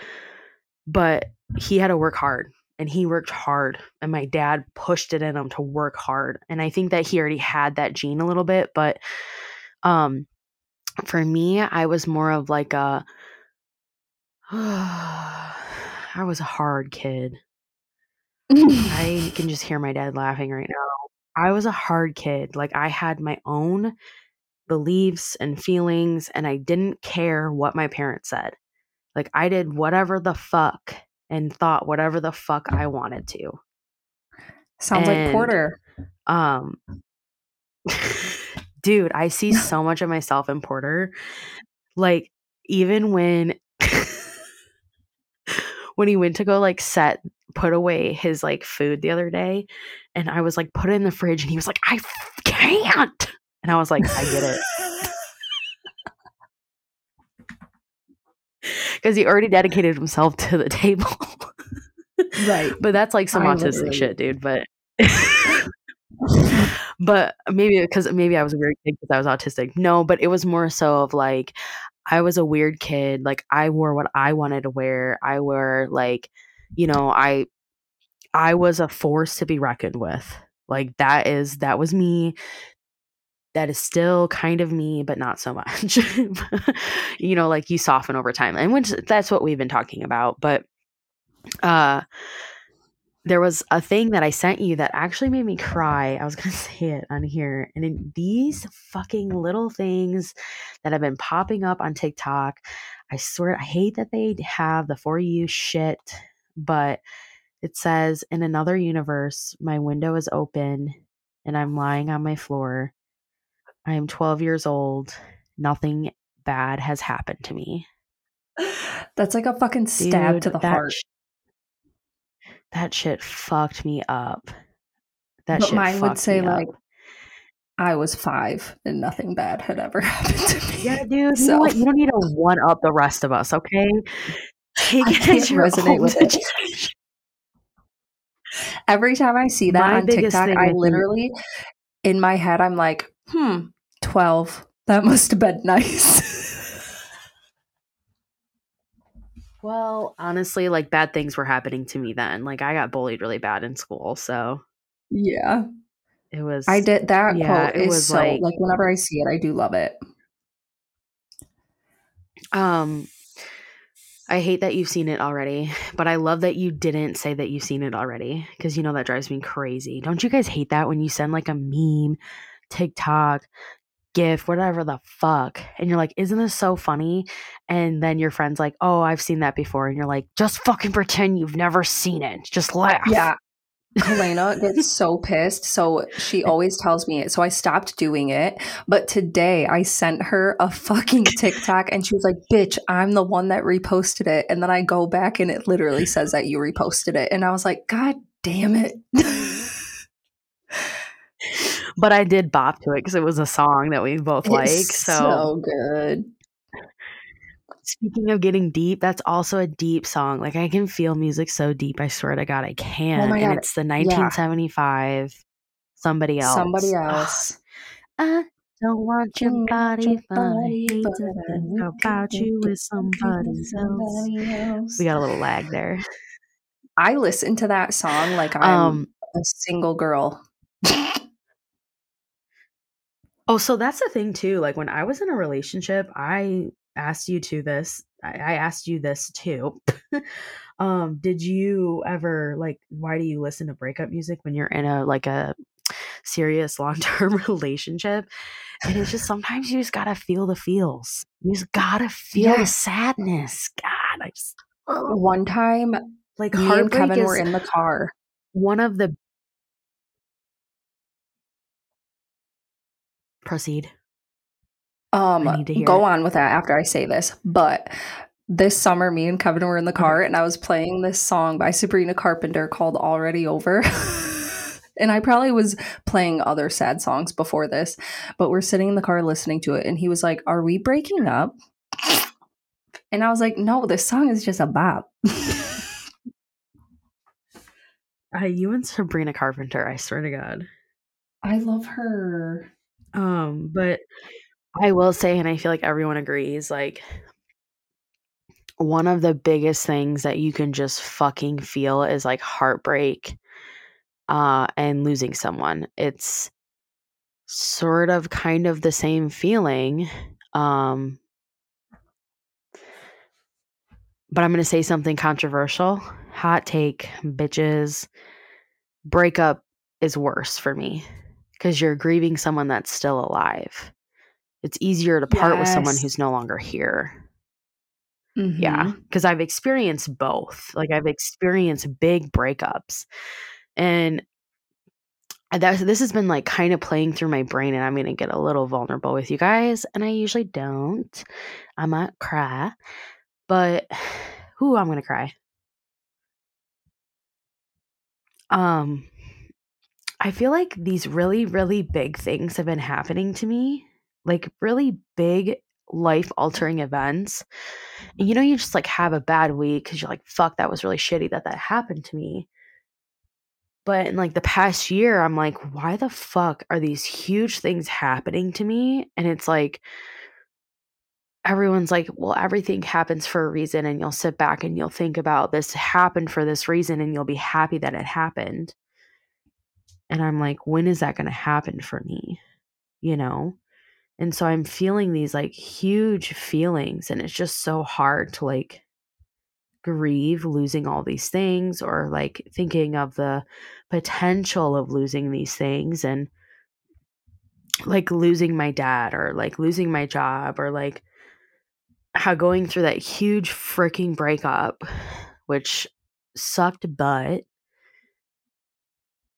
But he had to work hard and he worked hard and my dad pushed it in him to work hard. And I think that he already had that gene a little bit, but um for me, I was more of like a I was a hard kid. I can just hear my dad laughing right now. I was a hard kid. Like I had my own beliefs and feelings, and I didn't care what my parents said. Like, I did whatever the fuck and thought whatever the fuck I wanted to. Sounds and, like Porter. Um, dude, I see so much of myself in Porter. Like, even when. when he went to go like set put away his like food the other day and I was like put it in the fridge and he was like I can't and I was like, I get it. Because he already dedicated himself to the table. right. But that's like some I autistic literally. shit, dude. But but maybe because maybe I was a weird kid because I was autistic. No, but it was more so of like I was a weird kid. Like I wore what I wanted to wear. I wore like, you know, I I was a force to be reckoned with. Like that is that was me that is still kind of me, but not so much. you know, like you soften over time. And which that's what we've been talking about. But uh there was a thing that I sent you that actually made me cry. I was to say it on here. And in these fucking little things that have been popping up on TikTok, I swear I hate that they have the for you shit, but it says in another universe, my window is open and I'm lying on my floor. I am 12 years old. Nothing bad has happened to me. That's like a fucking stab Dude, to the that heart. sh- that shit fucked me up. That but shit mine would say like I was five and nothing bad had ever happened to me. Yeah, dude. You know So- what? You don't need to one up the rest of us, okay? Take I it can't your resonate with it. Every time I see that My on TikTok, I literally in my head I'm like, hmm, twelve. That must have been nice. Well, honestly, like bad things were happening to me then. Like I got bullied really bad in school, so yeah. it was. I did that Yeah, quote it is was so like- like whenever I see it, I do love it. Um, I hate that you've seen it already, but I love that you didn't say that you've seen it already because you know that drives me crazy. Don't you guys hate that when you send like a meme, TikTok, GIF, whatever the fuck, and you're like, "Isn't this so funny?" And then your friend's like, "Oh, I've seen that before," and you're like, "Just fucking pretend you've never seen it. Just laugh." Yeah. Helena gets so pissed. So she always tells me it. So I stopped doing it. But today I sent her a fucking TikTok and she was like, bitch, I'm the one that reposted it. And then I go back and it literally says that you reposted it. And I was like, God damn it. But I did bop to it because it was a song that we both like. So, so good. speaking of getting deep, that's also a deep song. Like I can feel music so deep. I swear to God, I can. Oh and it's the 1975 Somebody Else. Somebody else. I don't want your Don't body, your but I body, but to I think about you with somebody else. Else. We got a little lag there. I listen to that song like I'm Um, a single girl. Oh, so that's the thing too. Like when I was in a relationship, I asked you to this. I, I asked you this too. um, did you ever like? Why do you listen to breakup music when you're in a like a serious long term relationship? And it's just sometimes you just gotta feel the feels. You just gotta feel the sadness. God, I just. One time, like me and Kevin is were in the car. one of the. Proceed. Um, I need to hear go it. on with that after I say this. But this summer, me and Kevin were in the car, and I was playing this song by Sabrina Carpenter called "Already Over." and I probably was playing other sad songs before this, but we're sitting in the car listening to it, and he was like, "Are we breaking up?" And I was like, "No, this song is just a bop." Uh, you and Sabrina Carpenter, I swear to God. I love her. Um, but I will say, and I feel like everyone agrees, like one of the biggest things that you can just fucking feel is like heartbreak uh and losing someone. It's sort of kind of the same feeling. Um but I'm going to say something controversial. Hot take, bitches. Breakup is worse for me because you're grieving someone that's still alive. It's easier to part with someone who's no longer here. Yeah, Mhm. because I've experienced both. Like I've experienced big breakups, and that this has been like kind of playing through my brain, and I'm gonna get a little vulnerable with you guys, and I usually don't. I might cry, but who I'm gonna cry. Um, I feel like these really, really big things have been happening to me, like really big life altering events. You know, you just like have a bad week because you're like, fuck, that was really shitty that that happened to me. But in like the past year, I'm like, why the fuck are these huge things happening to me? And it's like, everyone's like, well, everything happens for a reason. And you'll sit back and you'll think about this happened for this reason and you'll be happy that it happened. And I'm like, when is that going to happen for me? You know? And so I'm feeling these like huge feelings, and it's just so hard to like grieve losing all these things or like thinking of the potential of losing these things and like losing my dad or like losing my job or like how going through that huge freaking breakup, which sucked butt.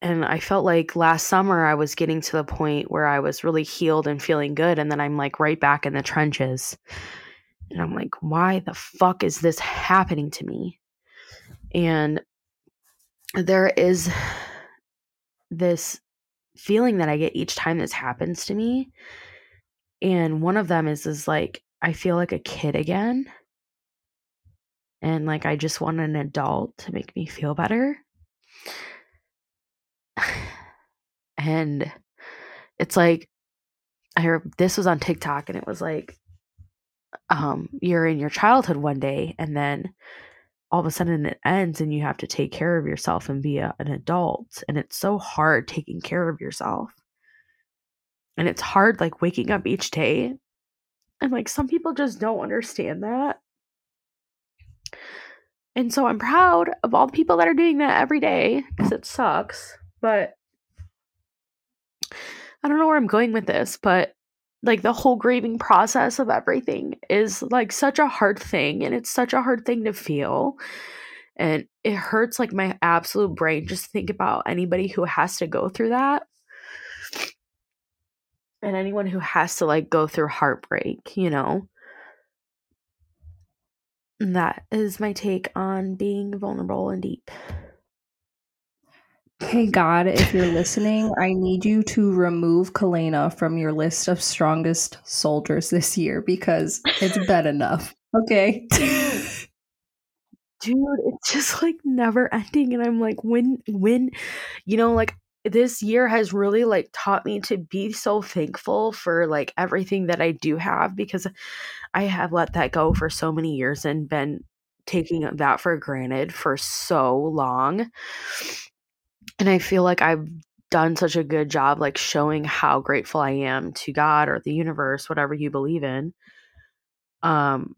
And I felt like last summer I was getting to the point where I was really healed and feeling good. And then I'm like right back in the trenches. And I'm like, why the fuck is this happening to me? And there is this feeling that I get each time this happens to me. And one of them is is like I feel like a kid again. And like I just want an adult to make me feel better. And it's like I heard this was on TikTok and it was like um you're in your childhood one day and then all of a sudden it ends and you have to take care of yourself and be a, an adult and it's so hard taking care of yourself. And it's hard like waking up each day and like some people just don't understand that. And so i'm proud of all the people that are doing that every day because it sucks but i don't know where i'm going with this but like the whole grieving process of everything is like such a hard thing and it's such a hard thing to feel and it hurts like my absolute brain just think about anybody who has to go through that. And anyone who has to like go through heartbreak you know? And that is my take on being vulnerable and deep Hey God, if you're listening, I need you to remove Kalena from your list of strongest soldiers this year because it's bad enough. Okay. Dude, it's just like never ending. And I'm like, when, when, you know, like this year has really like taught me to be so thankful for like everything that I do have because I have let that go for so many years and been taking that for granted for so long and I feel like I've done such a good job like showing how grateful I am to God or the universe, whatever you believe in. Um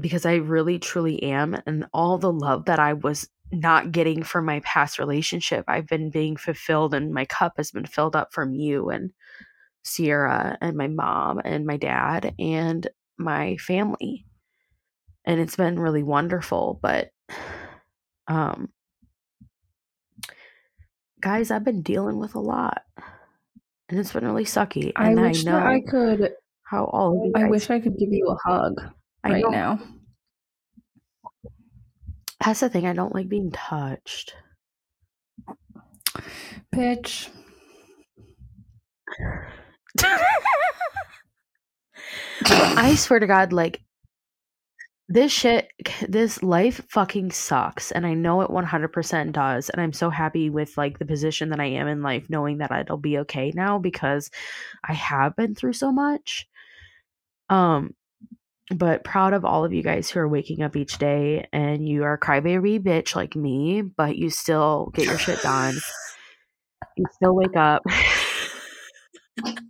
because I really truly am and all the love that I was not getting from my past relationship, I've been being fulfilled and my cup has been filled up from you and Sierra and my mom and my dad and my family. And it's been really wonderful, but um guys, I've been dealing with a lot, and it's been really sucky. I And I, wish that know I could. how all of you I wish I could give you a hug I right now. That's the thing. I don't like being touched. Bitch. I swear to God, like this shit, this life fucking sucks, and I know it one hundred percent does. And I'm so happy with like the position that I am in life, knowing that it'll be okay now because I have been through so much. Um, but proud of all of you guys who are waking up each day and you are crybaby bitch like me, but you still get your shit done. You still wake up.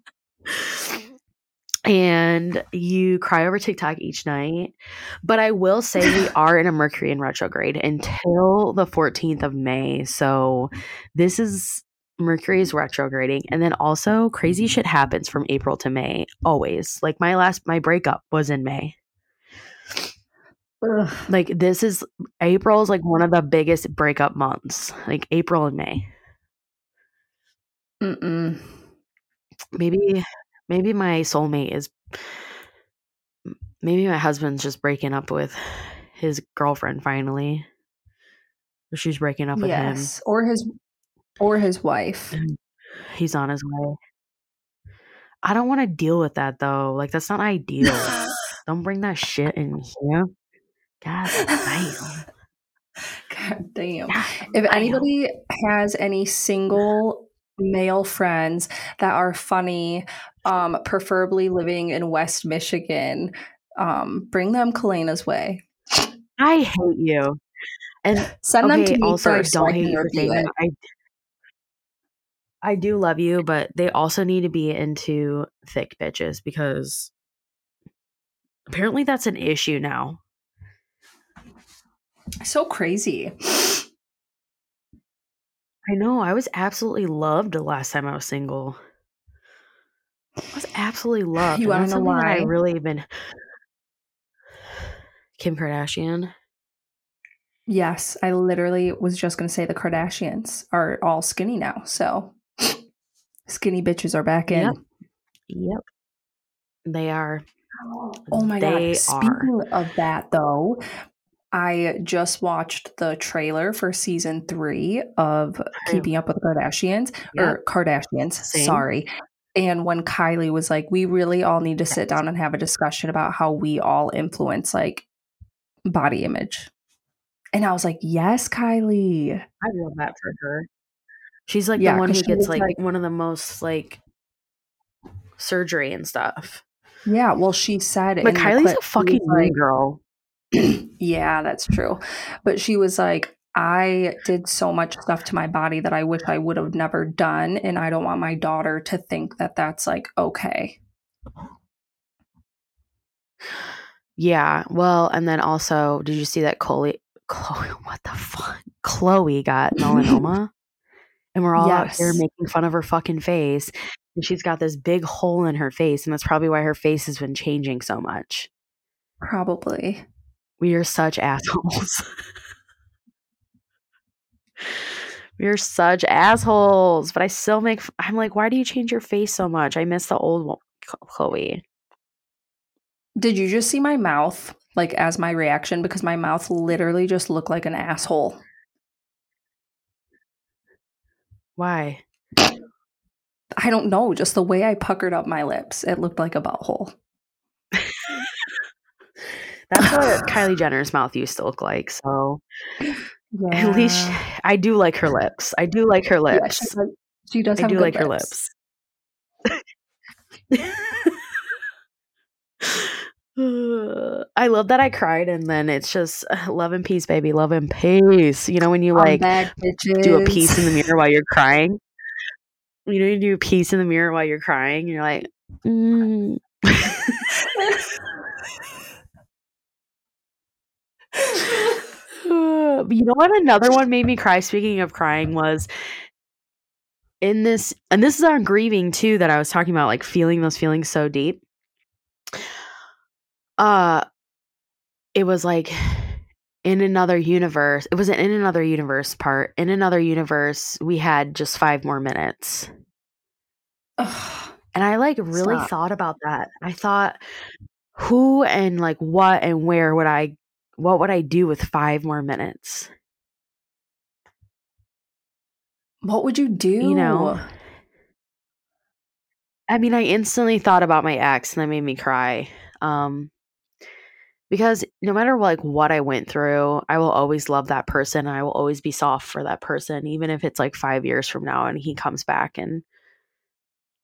and you cry over TikTok each night. But I will say we are in a Mercury in retrograde until the 14th of May. So this is Mercury is retrograding. And then also crazy shit happens from April to May. Always. Like my last my breakup was in May. Ugh. Like this is April is like one of the biggest breakup months. Like April and May. Mm-mm. Maybe maybe my soulmate is maybe my husband's just breaking up with his girlfriend finally. Or she's breaking up with him. Yes. Or his or his wife. He's on his way. I don't want to deal with that though. Like that's not ideal. don't bring that shit in here. God damn. God damn. God If anybody has any single male friends that are funny, um, preferably living in West Michigan, um, bring them Kalena's way. I hate you. And Send them to okay, me also first don't hate can you for saying review it. that. I I do love you, but they also need to be into thick bitches because apparently that's an issue now. So crazy. I know. I was absolutely loved the last time I was single. I was absolutely loved. You wanna know something that I why? really been Kim Kardashian. Yes, I literally was just going to say the Kardashians are all skinny now. So skinny bitches are back in. Yep. Yep. They are. Oh, oh my They god. Speaking of that though, I just watched the trailer for season 3 of Keeping Up with the Kardashians or Kardashians, Same. sorry. And when Kylie was like, "We really all need to sit down and have a discussion about how we all influence like body image." And I was like, "Yes, Kylie." I love that for her. She's like Yeah, the one who gets like, like- one of the most like surgery and stuff. Yeah, well, she said But Kylie's clip, a fucking like, girl. Yeah, that's true. But she was like, I did so much stuff to my body that I wish I would have never done. And I don't want my daughter to think that that's like okay. Yeah. Well, and then also, did you see that Khloé? Khloé, what the fuck? Khloé got melanoma, and we're all out here making fun of her fucking face. And she's got this big hole in her face, and that's probably why her face has been changing so much. Probably. We are such assholes. we are such assholes. But I still make. f- I'm like, why do you change your face so much? I miss the old one, Khloé. Did you just see my mouth like as my reaction? Because my mouth literally just looked like an asshole. Why? I don't know. Just the way I puckered up my lips, it looked like a butthole. That's what Kylie Jenner's mouth used to look like. So Yeah. at least I do like her lips. I do like her Yeah, lips. she, does- she does I have do like her lips. lips. I love that I cried and then it's just uh, love and peace, baby. Love and peace. You know, when you like back, do a piece in the mirror while you're crying. You know, you do a piece in the mirror while you're crying. You're like, mm. But you know what? Another one made me cry. Speaking of crying, was in this, and this is on grieving too. That I was talking about, like feeling those feelings so deep. Uh, it was like in another universe. It was an in another universe part. In another universe, we had just five more minutes. Ugh. And I like really Stop. thought about that. I thought who and like what and where would I what would I do with 5 more minutes? What would you do? You know. I mean, I instantly thought about my ex and that made me cry. Um because no matter like what I went through, I will always love that person. And I will always be soft for that person even if it's like 5 years from now and he comes back and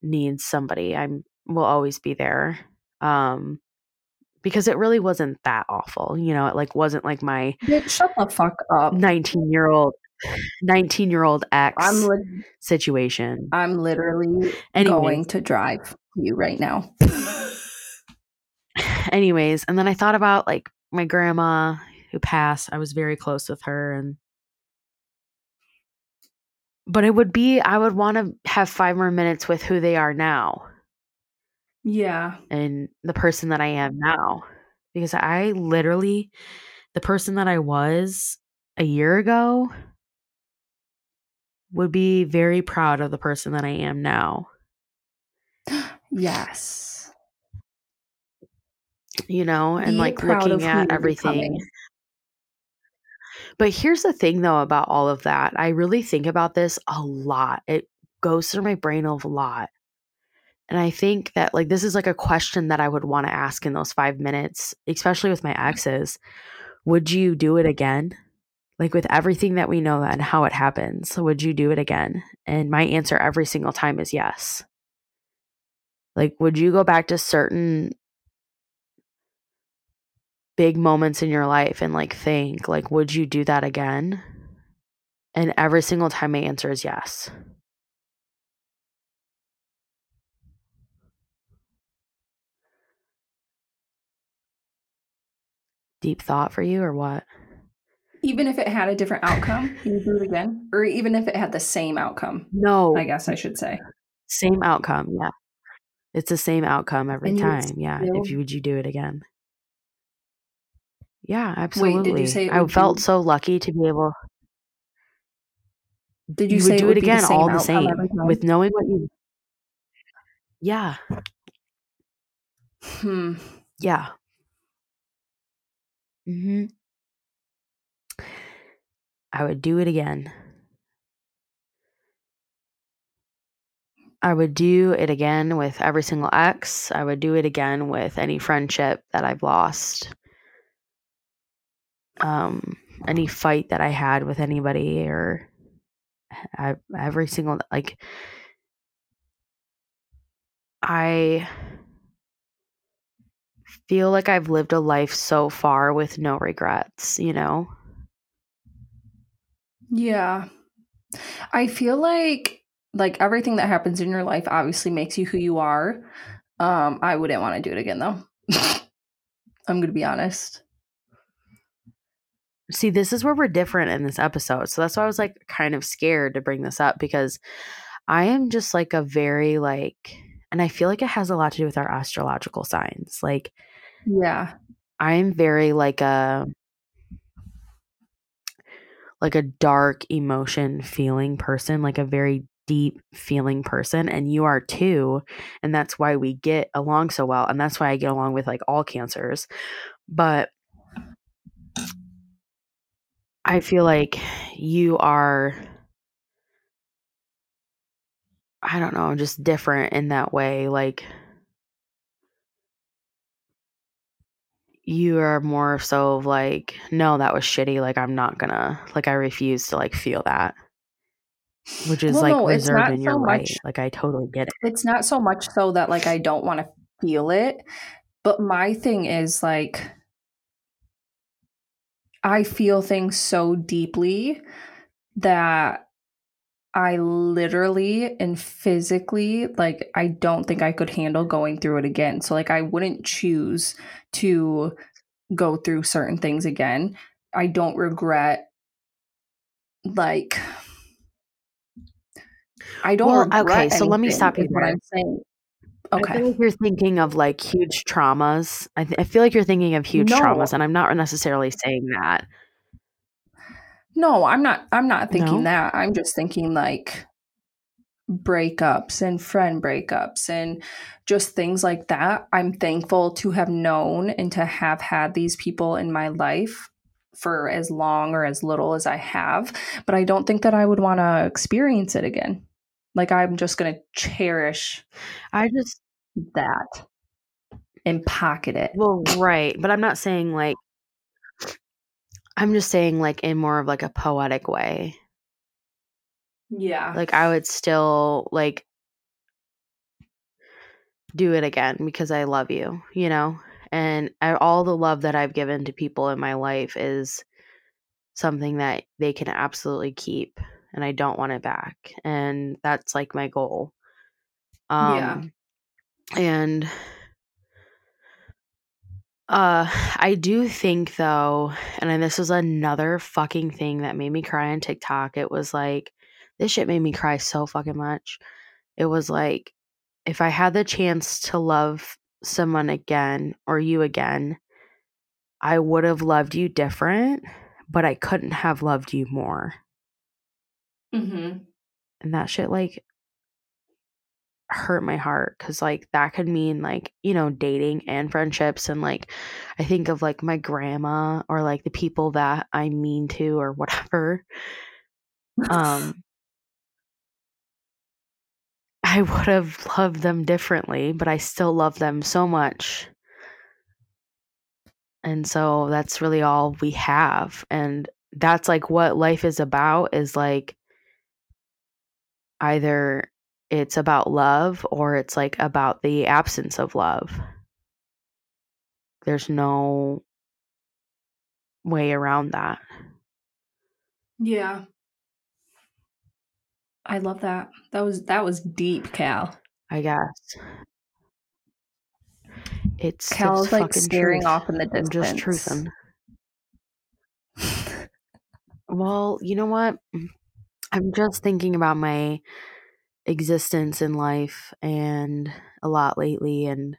needs somebody. I'm will always be there. Um because it really wasn't that awful. You know, it like wasn't like my Bitch, shut the fuck up. 19 year old 19 year old ex I'm li- situation. I'm literally Anyways. going to drive you right now. Anyways, and then I thought about like my grandma who passed. I was very close with her and but it would be I would want to have 5 more minutes with who they are now Yeah. and the person that I am now because I literally the person that I was a year ago would be very proud of the person that I am now. Yes. You know, and Be like looking at everything. But here's the thing though about all of that. I really think about this a lot. It goes through my brain a lot. And I think that like this is like a question that I would want to ask in those 5 minutes, especially with my exes. Would you do it again? Like with everything that we know and how it happens, would you do it again? And my answer every single time is yes. Like would you go back to certain big moments in your life and like think like would you do that again? And every single time my answer is yes. Deep thought for you or what? Even if it had a different outcome, you would do it again? Or even if it had the same outcome, No, I guess I should say. same outcome. Yeah, it's the same outcome every time. Yeah, still- if you would you do it again? Yeah, absolutely. Wait, did you say I felt be... so lucky to be able. Did you, you say would do it, again, the all the same, with knowing what you. Yeah. Hmm. Yeah. Hmm. I would do it again. I would do it again with every single ex. I would do it again with any friendship that I've lost. Um, any fight that I had with anybody or I, every single like I feel like I've lived a life so far with no regrets, you know? Yeah. I feel like like everything that happens in your life obviously makes you who you are. Um, I wouldn't want to do it again though. I'm gonna be honest. See, this is where we're different in this episode. So that's why I was like kind of scared to bring this up because I am just like a very like and I feel like it has a lot to do with our astrological signs. Like yeah. I am very like a like a dark emotion feeling person, like a very deep feeling person and you are too and that's why we get along so well and that's why I get along with like all cancers but I feel like you are I don't know, just different in that way like you are more so of like no that was shitty like I'm not gonna like I refuse to like feel that which is well, like no, reserved in your so right. Much, like I totally get it. It's not so much so that like I don't want to feel it, but my thing is like I feel things so deeply that I literally and physically like I don't think I could handle going through it again. So like I wouldn't choose to go through certain things again. I don't regret like I don't. Well, okay, so let me stop you What I'm saying. Okay. I feel like you're thinking of like huge traumas. I, th- I feel like you're thinking of huge no. traumas, and I'm not necessarily saying that. No, I'm not. I'm not thinking no? that. I'm just thinking like breakups and friend breakups and just things like that. I'm thankful to have known and to have had these people in my life for as long or as little as I have, but I don't think that I would want to experience it again. Like I'm just going to cherish I just that and pocket it. Well, right, but I'm not saying like I'm just saying like in more of like a poetic way. Yeah. Like I would still like do it again because I love you, you know? And I, all the love that I've given to people in my life is something that they can absolutely keep and I don't want it back. And that's like my goal. Um, yeah. And uh, I do think though, and this was another fucking thing that made me cry on TikTok. It was like, this shit made me cry so fucking much. It was like, if I had the chance to love someone again or you again, I would have loved you different, but I couldn't have loved you more. Mm-hmm. And that shit like hurt my heart because like that could mean like you know dating and friendships and like i think of like my grandma or like the people that i mean to or whatever. Um i would have loved them differently but i still love them so much. And so that's really all we have and that's like what life is about is like either it's about love or it's like about the absence of love. There's no way around that. Yeah. I love that. That was that was deep, Cal. I guess. It's Cal's like staring truth. off in the distance. I'm just truthing. well, you know what? I'm just thinking about my existence in life and a lot lately and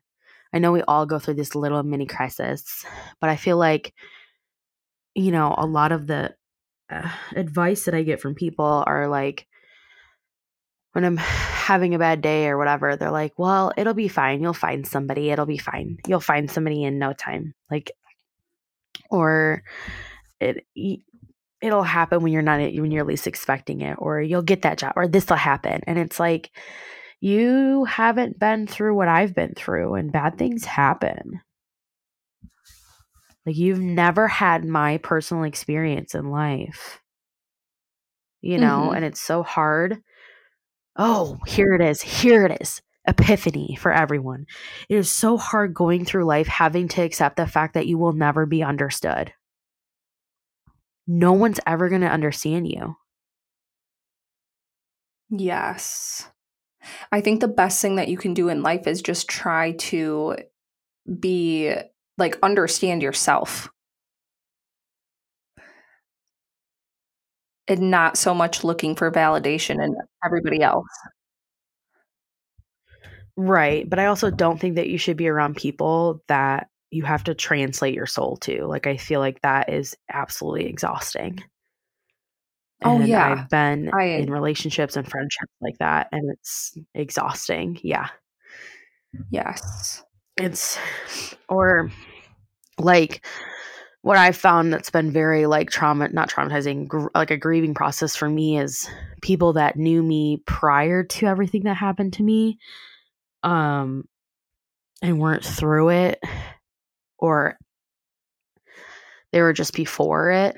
I know we all go through this little mini crisis, but I feel like you know, a lot of the uh, advice that I get from people are like, when I'm having a bad day or whatever, they're like, well, it'll be fine. You'll find somebody. It'll be fine. You'll find somebody in no time. Like, or it, it'll happen when you're not, when you're least expecting it, or you'll get that job, or this will happen. And it's like, you haven't been through what I've been through, and bad things happen. Like, you've never had my personal experience in life, you know, mm-hmm. and it's so hard Oh, here it is. Here it is. Epiphany for everyone. It is so hard going through life having to accept the fact that you will never be understood. No one's ever going to understand you. Yes. I think the best thing that you can do in life is just try to be like understand yourself and not so much looking for validation in everybody else. Right. But I also don't think that you should be around people that you have to translate your soul to. Like, I feel like that is absolutely exhausting. Oh, and oh, yeah. I've been I, in relationships and friendships like that, and it's exhausting. Yeah. Yes. It's, or like, what I've found that's been very like trauma, not traumatizing, gr- like a grieving process for me is people that knew me prior to everything that happened to me, um, and weren't through it, or they were just before it.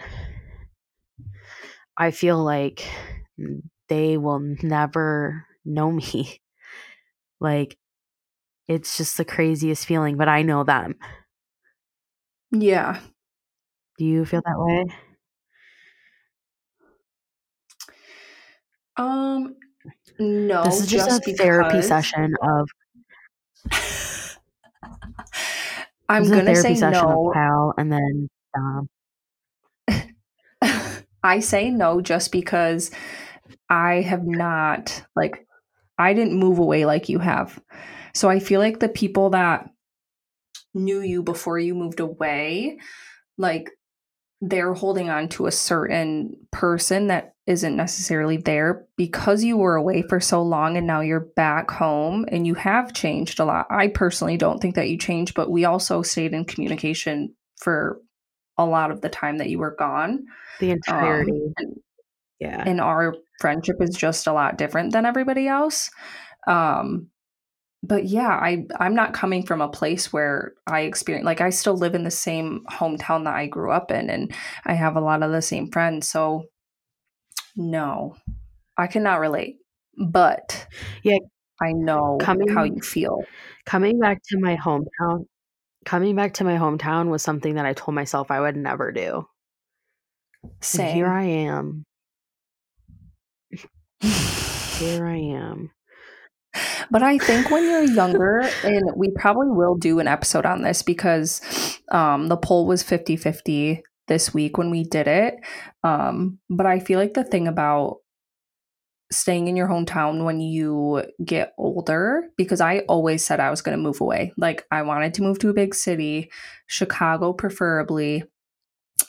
I feel like they will never know me. Like, it's just the craziest feeling, but I know them. Yeah. Do you feel that way? Um, no. This is just, just a therapy session of. I'm gonna say no, pal, and then um. I say no just because I have not like I didn't move away like you have. So I feel like the people that knew you before you moved away, like they're holding on to a certain person that isn't necessarily there because you were away for so long and now you're back home and you have changed a lot. I personally don't think that you changed, but we also stayed in communication for a lot of the time that you were gone. The entirety. Um, and, yeah. And our friendship is just a lot different than everybody else. Um, but yeah, I I'm not coming from a place where I experience like I still live in the same hometown that I grew up in and I have a lot of the same friends. So no. I cannot relate. But yeah, I know coming, how you feel. Coming back to my hometown coming back to my hometown was something that I told myself I would never do. Same. And here I am. here I am. But I think when you're younger, and we probably will do an episode on this because um, the poll was 50 50 this week when we did it. Um, but I feel like the thing about staying in your hometown when you get older, because I always said I was going to move away. Like, I wanted to move to a big city, Chicago preferably.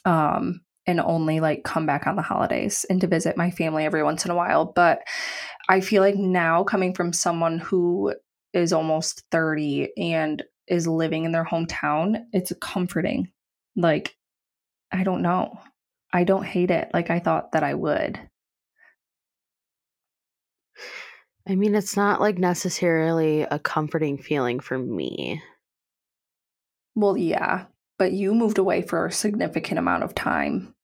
Um, and only like come back on the holidays and to visit my family every once in a while. But I feel like now coming from someone who is almost 30 and is living in their hometown, it's comforting. Like, I don't know. I don't hate it like I thought that I would. I mean, it's not like necessarily a comforting feeling for me. Well, yeah, but you moved away for a significant amount of time.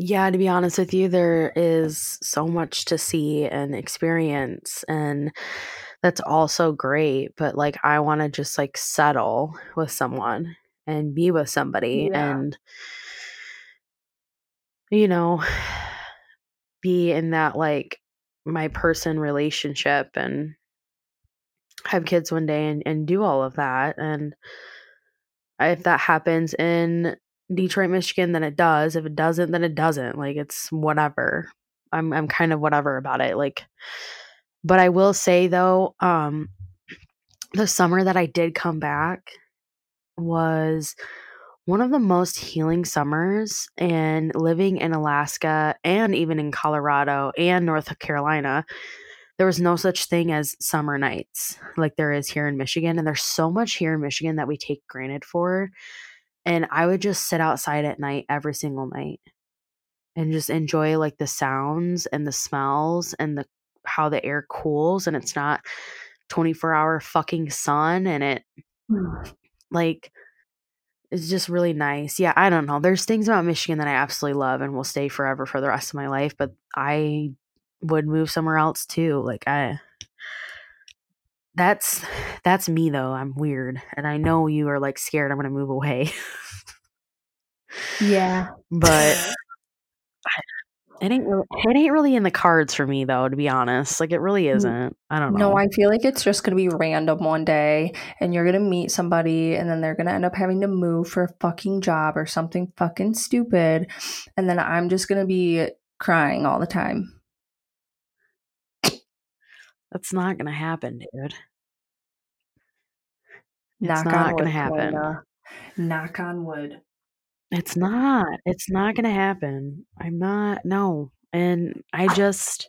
Yeah, to be honest with you, there is so much to see and experience, and that's also great. But like, I want to just like settle with someone and be with somebody yeah. and, you know, be in that like my person relationship and have kids one day and, and do all of that. And if that happens in Detroit, Michigan, then it does. If it doesn't, then it doesn't. Like it's whatever. I'm I'm kind of whatever about it. Like but I will say though, um the summer that I did come back was one of the most healing summers and living in Alaska and even in Colorado and North Carolina there was no such thing as summer nights like there is here in Michigan and there's so much here in Michigan that we take granted for and I would just sit outside at night every single night and just enjoy like the sounds and the smells and the how the air cools and it's not 24 hour fucking sun and it mm. like it's just really nice. Yeah, I don't know. There's things about Michigan that I absolutely love and will stay forever for the rest of my life, but I would move somewhere else too. Like I that's that's me though. I'm weird and I know you are like scared I'm going to move away. Yeah. but it ain't really, it ain't really in the cards for me though, to be honest. Like it really isn't. I don't know. No, I feel like it's just going to be random one day and you're going to meet somebody and then they're going to end up having to move for a fucking job or something fucking stupid and then I'm just going to be crying all the time. That's not going to happen, dude. It's Knock not going to happen. Knock on wood. It's not. It's not going to happen. I'm not. No. And I just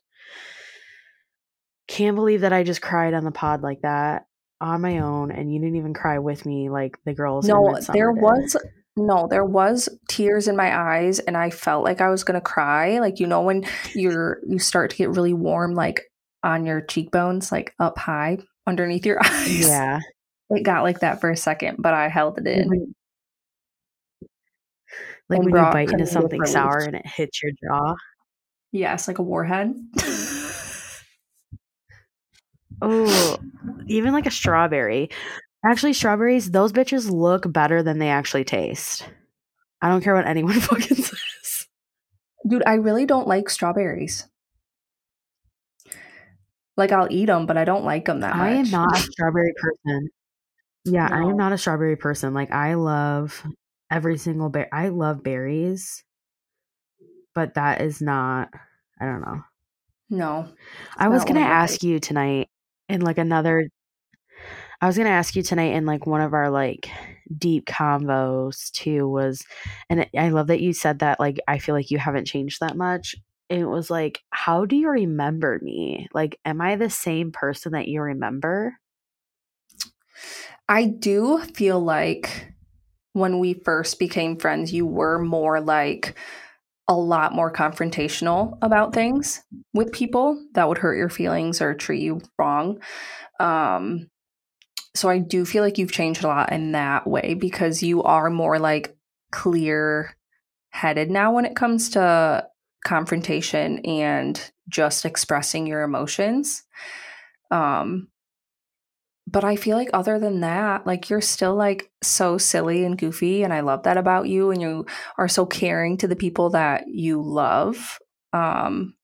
can't believe that I just cried on the pod like that on my own and you didn't even cry with me like the girls No, there did. was no, there was tears in my eyes and I felt like I was going to cry. Like you know when you're you start to get really warm like on your cheekbones like up high underneath your eyes. Yeah. It got like that for a second, but I held it in. When- Like when you bite into something sour and it hits your jaw. Yes, like a warhead. Oh, even like a strawberry. Actually, strawberries, those bitches look better than they actually taste. I don't care what anyone fucking says. Dude, I really don't like strawberries. Like I'll eat them, but I don't like them that much. I am not a strawberry person. Yeah, I am not a strawberry person. Like I love every single berry. I love berries, but that is not. I don't know. No. I was gonna ask you tonight in like another. I was gonna ask you tonight in like one of our like deep convos too was, and I love that you said that. Like I feel like you haven't changed that much. And it was like, how do you remember me? Like, am I the same person that you remember? I do feel like when we first became friends, you were more like a lot more confrontational about things with people that would hurt your feelings or treat you wrong. Um, so I do feel like you've changed a lot in that way because you are more like clear headed now when it comes to confrontation and just expressing your emotions. Um, but I feel like other than that, like you're still like so silly and goofy, and I love that about you. And you are so caring to the people that you love. Um,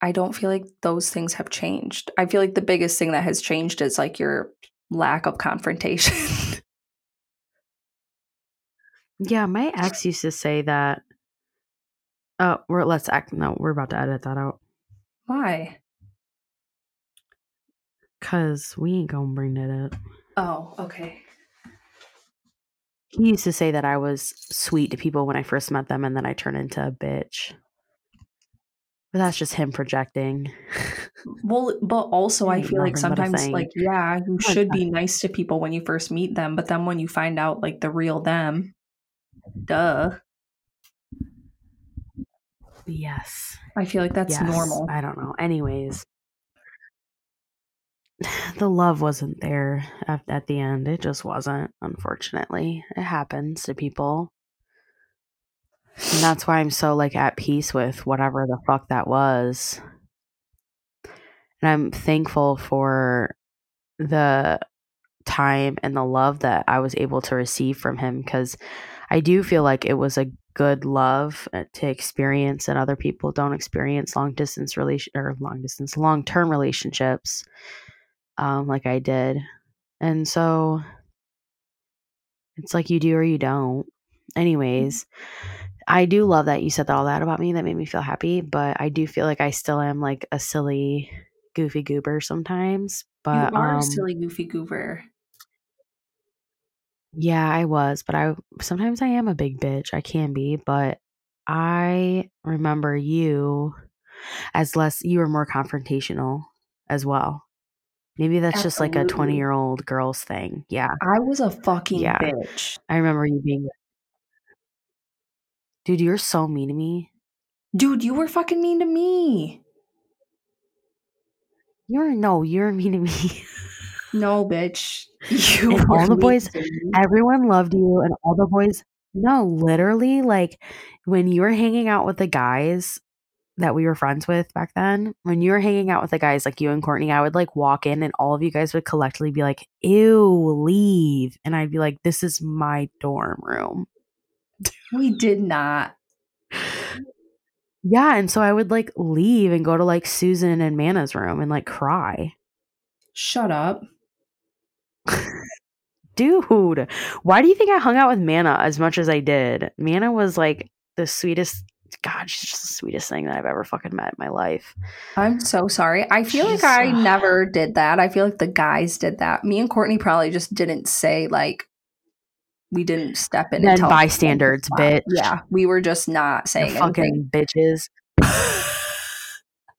I don't feel like those things have changed. I feel like the biggest thing that has changed is like your lack of confrontation. Yeah, my ex used to say that. Oh, we're let's act. No, we're about to edit that out Why? Because we ain't gonna bring that up. Oh, okay. He used to say that I was sweet to people when I first met them, and then I turn into a bitch. But that's just him projecting. Well, but also I feel like nothing but a sometimes like yeah, you should be nice to people when you first meet them, but then when you find out like the real them, duh. yes. I feel like that's yes. normal. I don't know. Anyways, the love wasn't there at, at the end. It just wasn't, unfortunately. It happens to people. And that's why I'm so like at peace with whatever the fuck that was. And I'm thankful for the time and the love that I was able to receive from him because I do feel like it was a good love uh, to experience and other people don't experience long distance relation or long distance long term relationships um like I did. And so it's like you do or you don't. Anyways, I do love that you said all that about me. That made me feel happy. But I do feel like I still am like a silly, goofy goober sometimes. But you are um, a silly goofy goober. Yeah, I was, but I sometimes I am a big bitch. I can be, but I remember you as less you were more confrontational as well. Maybe that's just like a 20 year old girl's thing. Yeah. I was a fucking Yeah. bitch. I remember you being Dude, you're so mean to me. Dude, you were fucking mean to me. You're no, you're mean to me. No, bitch. You all the boys-. Everyone loved you and all the boys No, literally like when you were hanging out with the guys that we were friends with back then, when you were hanging out with the guys like you and Courtney, I would like walk in and all of you guys would collectively be like, "Ew, leave." And I'd be like, "This is my dorm room." We did not. Yeah, and so I would like leave and go to like Susan and Mana's room and like cry. Shut up. Dude, why do you think I hung out with Mana as much as I did? Mana was like the sweetest God, she's just the sweetest thing that I've ever fucking met in my life. I'm so sorry. I feel like She's- I never did that. I feel like the guys did that. Me and Courtney probably just didn't say like we didn't step in and tell bystanders, bitch. Yeah, we were just not saying anything. fucking bitches.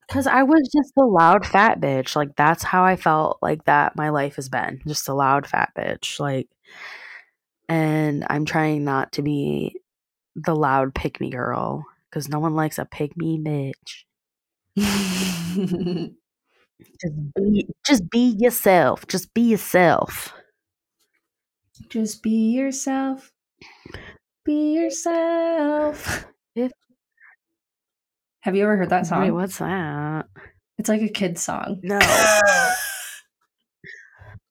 Because I was just the loud fat bitch. Like, that's how I felt like that my life has been. Just a loud fat bitch. Like, and I'm trying not to be the loud pick me girl because no one likes a me bitch. Just be, just be yourself. Just be yourself. just be yourself. Be yourself. If- Have you ever heard that song? Wait, what's that? It's like a kid's song. No.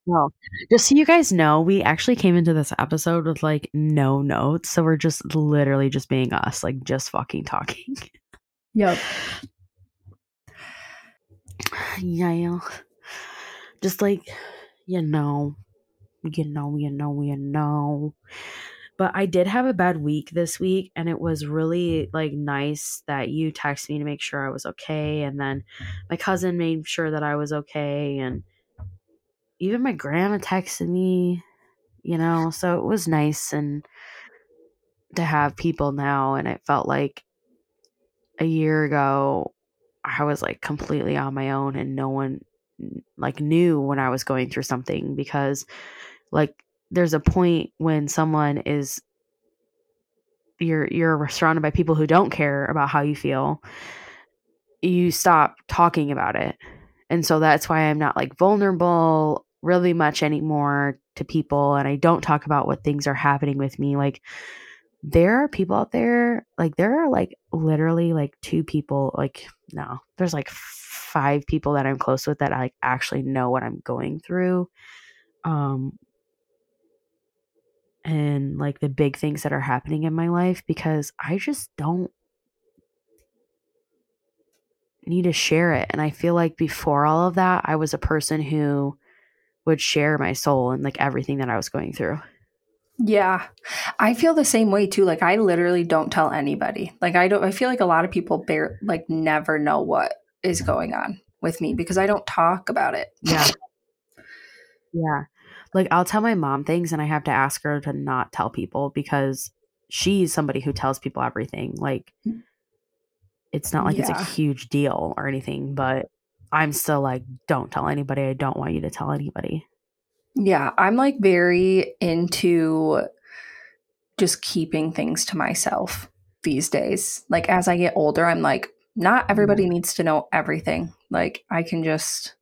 Well, just so you guys know, we actually came into this episode with like no notes. So we're just literally just being us, like just fucking talking. Yep. yeah. Just like, you know, you know, you know, you know. But I did have a bad week this week, and it was really like nice that you texted me to make sure I was okay. And then my cousin made sure that I was okay. And even my grandma texted me, you know, so it was nice and to have people now. And it felt like a year ago, I was like completely on my own and no one like knew when I was going through something because like there's a point when someone is you're you're surrounded by people who don't care about how you feel you stop talking about it and so that's why i'm not like vulnerable really much anymore to people and i don't talk about what things are happening with me like there are people out there like there are like literally like two people like no there's like five people that i'm close with that i like, actually know what i'm going through um and like the big things that are happening in my life because I just don't need to share it. And I feel like before all of that, I was a person who would share my soul and like everything that I was going through. Yeah. I feel the same way too. Like I literally don't tell anybody. Like I don't I feel like a lot of people bear like never know what is going on with me because I don't talk about it. Yeah. yeah. Like I'll tell my mom things and I have to ask her to not tell people because she's somebody who tells people everything. Like it's not like it's a huge deal or anything, but I'm still like, don't tell anybody. I don't want you to tell anybody. Yeah, I'm like very into just keeping things to myself these days. Like as I get older, I'm like not everybody mm-hmm. needs to know everything. Like I can just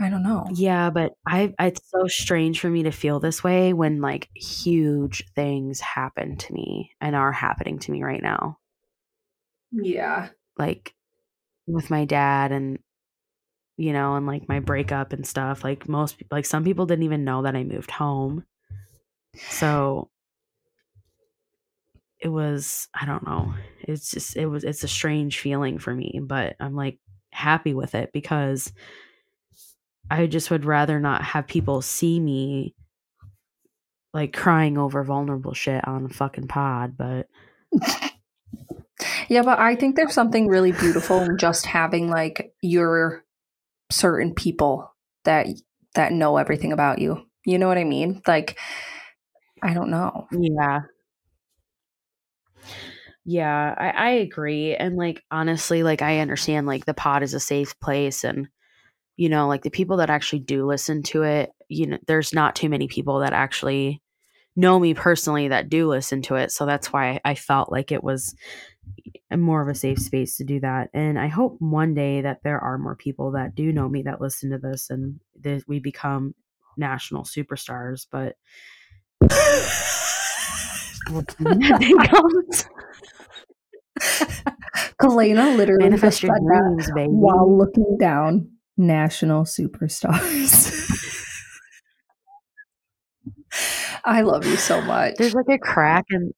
I don't know. Yeah, but I it's so strange for me to feel this way when like huge things happen to me and are happening to me right now. Yeah. Like with my dad and you know, and like my breakup and stuff. Like most like some people didn't even know that I moved home. So it was I don't know. It's just it was it's a strange feeling for me, but I'm like happy with it because I just would rather not have people see me like crying over vulnerable shit on a fucking pod, but Yeah, but I think there's something really beautiful in just having like your certain people that that know everything about you. You know what I mean? Like, I don't know. Yeah. Yeah, I, I agree. And like honestly, like I understand like the pod is a safe place and you know, like the people that actually do listen to it, you know, there's not too many people that actually know me personally that do listen to it. So that's why I felt like it was more of a safe space to do that. And I hope one day that there are more people that do know me that listen to this and that we become national superstars. But Kalena literally manifest your dreams, baby. while looking down national superstars. I love you so much. There's like a crack and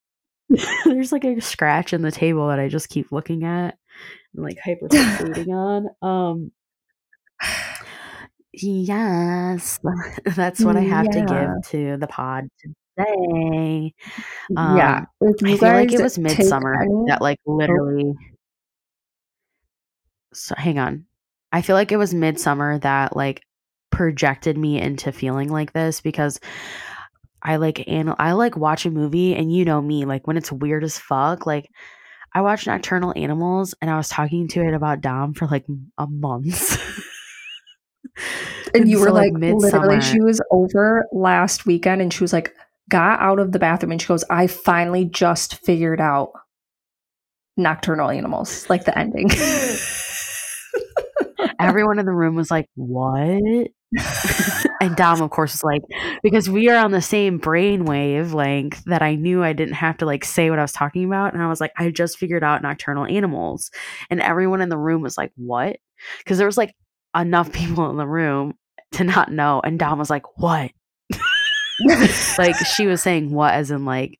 there's like a scratch in the table that I just keep looking at and like hyper fixating on. Um Yes. That's what I have to give to the pod today. Um yeah, I feel like it was Midsommar any- that like literally so hang on. I feel like it was Midsommar that like projected me into feeling like this because I like and I like watch a movie and you know me like when it's weird as fuck like I watched Nocturnal Animals and I was talking to it about Dom for like a month. and you were so, like, literally, she was over last weekend and she was like, got out of the bathroom and she goes, I finally just figured out nocturnal animals, like the ending. everyone in the room was like, "What?" and Dom, of course, was like, "Because we are on the same brain wavelength that I knew I didn't have to like say what I was talking about." And I was like, "I just figured out nocturnal animals," and everyone in the room was like, "What?" Because there was like enough people in the room to not know, and Dom was like, "What?" like she was saying, "What?" as in like,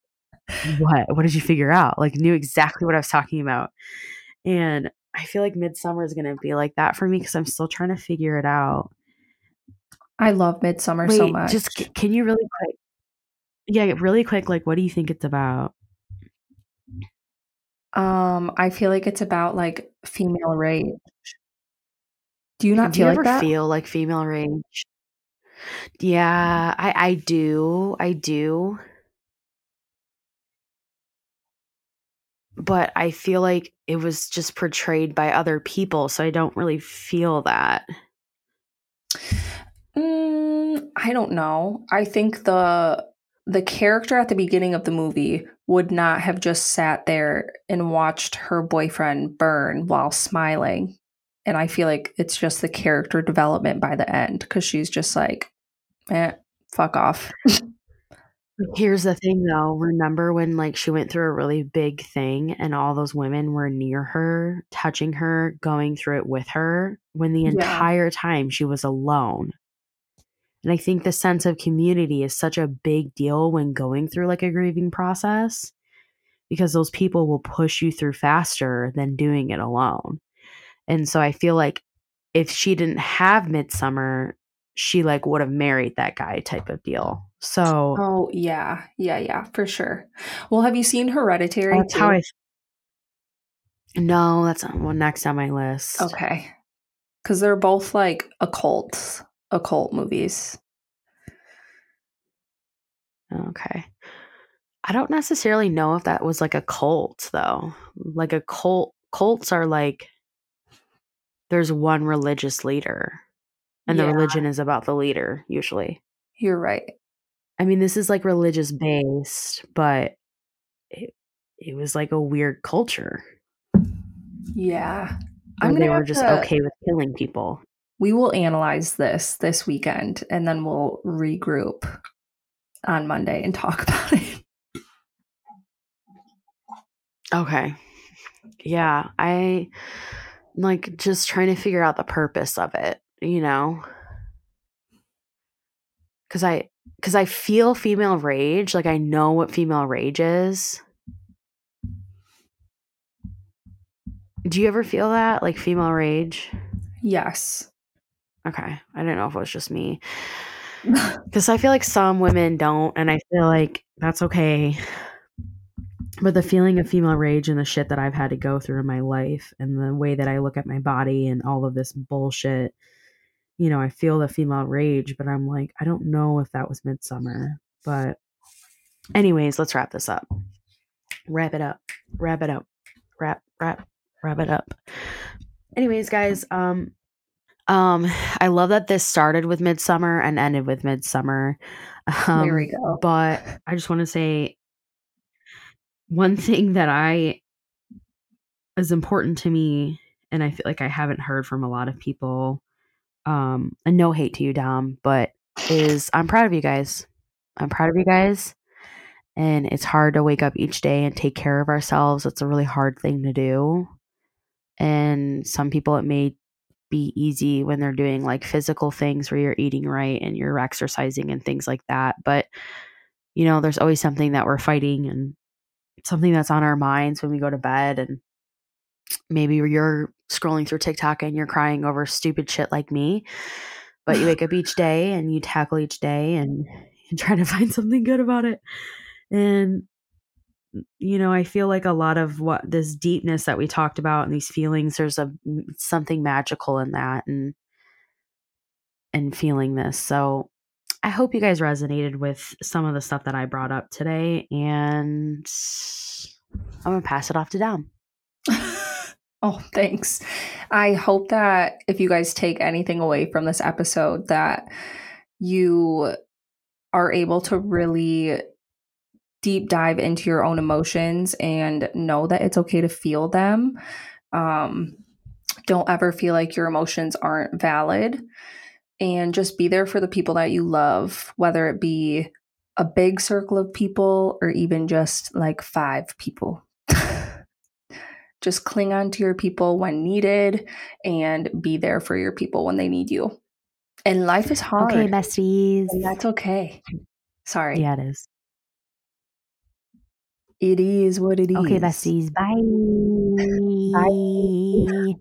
"What? What did you figure out?" Like knew exactly what I was talking about, and. I feel like Midsommar is going to be like that for me because I'm still trying to figure it out. I love Midsommar Wait, so much. just can you really quick? Yeah, really quick. Like, what do you think it's about? um, I feel like it's about like female rage. Do you not do you feel ever like that? feel like female rage? Yeah, I I do. I do. But I feel like it was just portrayed by other people, so I don't really feel that. Mm, I don't know. I think the the character at the beginning of the movie would not have just sat there and watched her boyfriend burn while smiling. And I feel like it's just the character development by the end because she's just like, eh, fuck off. Here's the thing though. Remember when like she went through a really big thing and all those women were near her, touching her, going through it with her when the Yeah. entire time she was alone. And I think the sense of community is such a big deal when going through like a grieving process because those people will push you through faster than doing it alone. And so I feel like if she didn't have midsummer, she like would have married that guy type of deal. So Oh, yeah. Yeah, yeah, for sure. Well, have you seen Hereditary? That's how too? I. No, that's not one next on my list. Okay. Because they're both like occult, occult movies. Okay. I don't necessarily know if that was like a cult though. Like a cult cults are like there's one religious leader and the religion is about the leader usually. You're right. I mean this is like religious based, but it, it was like a weird culture. Yeah. I'm they were just to- okay with killing people. We will analyze this this weekend and then we'll regroup on Monday and talk about it. Okay. Yeah, I like just trying to figure out the purpose of it, you know? Cuz I cuz I feel female rage, like I know what female rage is. Do you ever feel that like female rage? Yes. Okay. I don't know if it was just me. Cuz I feel like some women don't and I feel like that's okay. But the feeling of female rage and the shit that I've had to go through in my life and the way that I look at my body and all of this bullshit you know, I feel the female rage, but I'm like, I don't know if that was Midsommar. But, anyways, let's wrap this up. Wrap it up. Wrap it up. Wrap, wrap, wrap it up. Anyways, guys, um, um, I love that this started with Midsommar and ended with Midsommar. Um, there we go. But I just want to say one thing that I is important to me, and I feel like I haven't heard from a lot of people. Um, and no hate to you, Dom, but is I'm proud of you guys. I'm proud of you guys. And it's hard to wake up each day and take care of ourselves. It's a really hard thing to do. And some people, it may be easy when they're doing like physical things where you're eating right and you're exercising and things like that. But, you know, there's always something that we're fighting and something that's on our minds when we go to bed. And maybe you're scrolling through TikTok and you're crying over stupid shit like me. But you wake up each day and you tackle each day and you try to find something good about it. And you know, I feel like a lot of what this deepness that we talked about and these feelings, there's a something magical in that and and feeling this. So I hope you guys resonated with some of the stuff that I brought up today. And I'm gonna pass it off to Dom. oh, thanks. I hope that if you guys take anything away from this episode, that you are able to really deep dive into your own emotions and know that it's okay to feel them. Um, don't ever feel like your emotions aren't valid. And just be there for the people that you love, whether it be a big circle of people or even just like five people. just cling on to your people when needed and be there for your people when they need you. And life is hard. Okay, besties. And that's okay. Sorry. Yeah, it is. It is what it is. Okay, besties. Bye. Bye.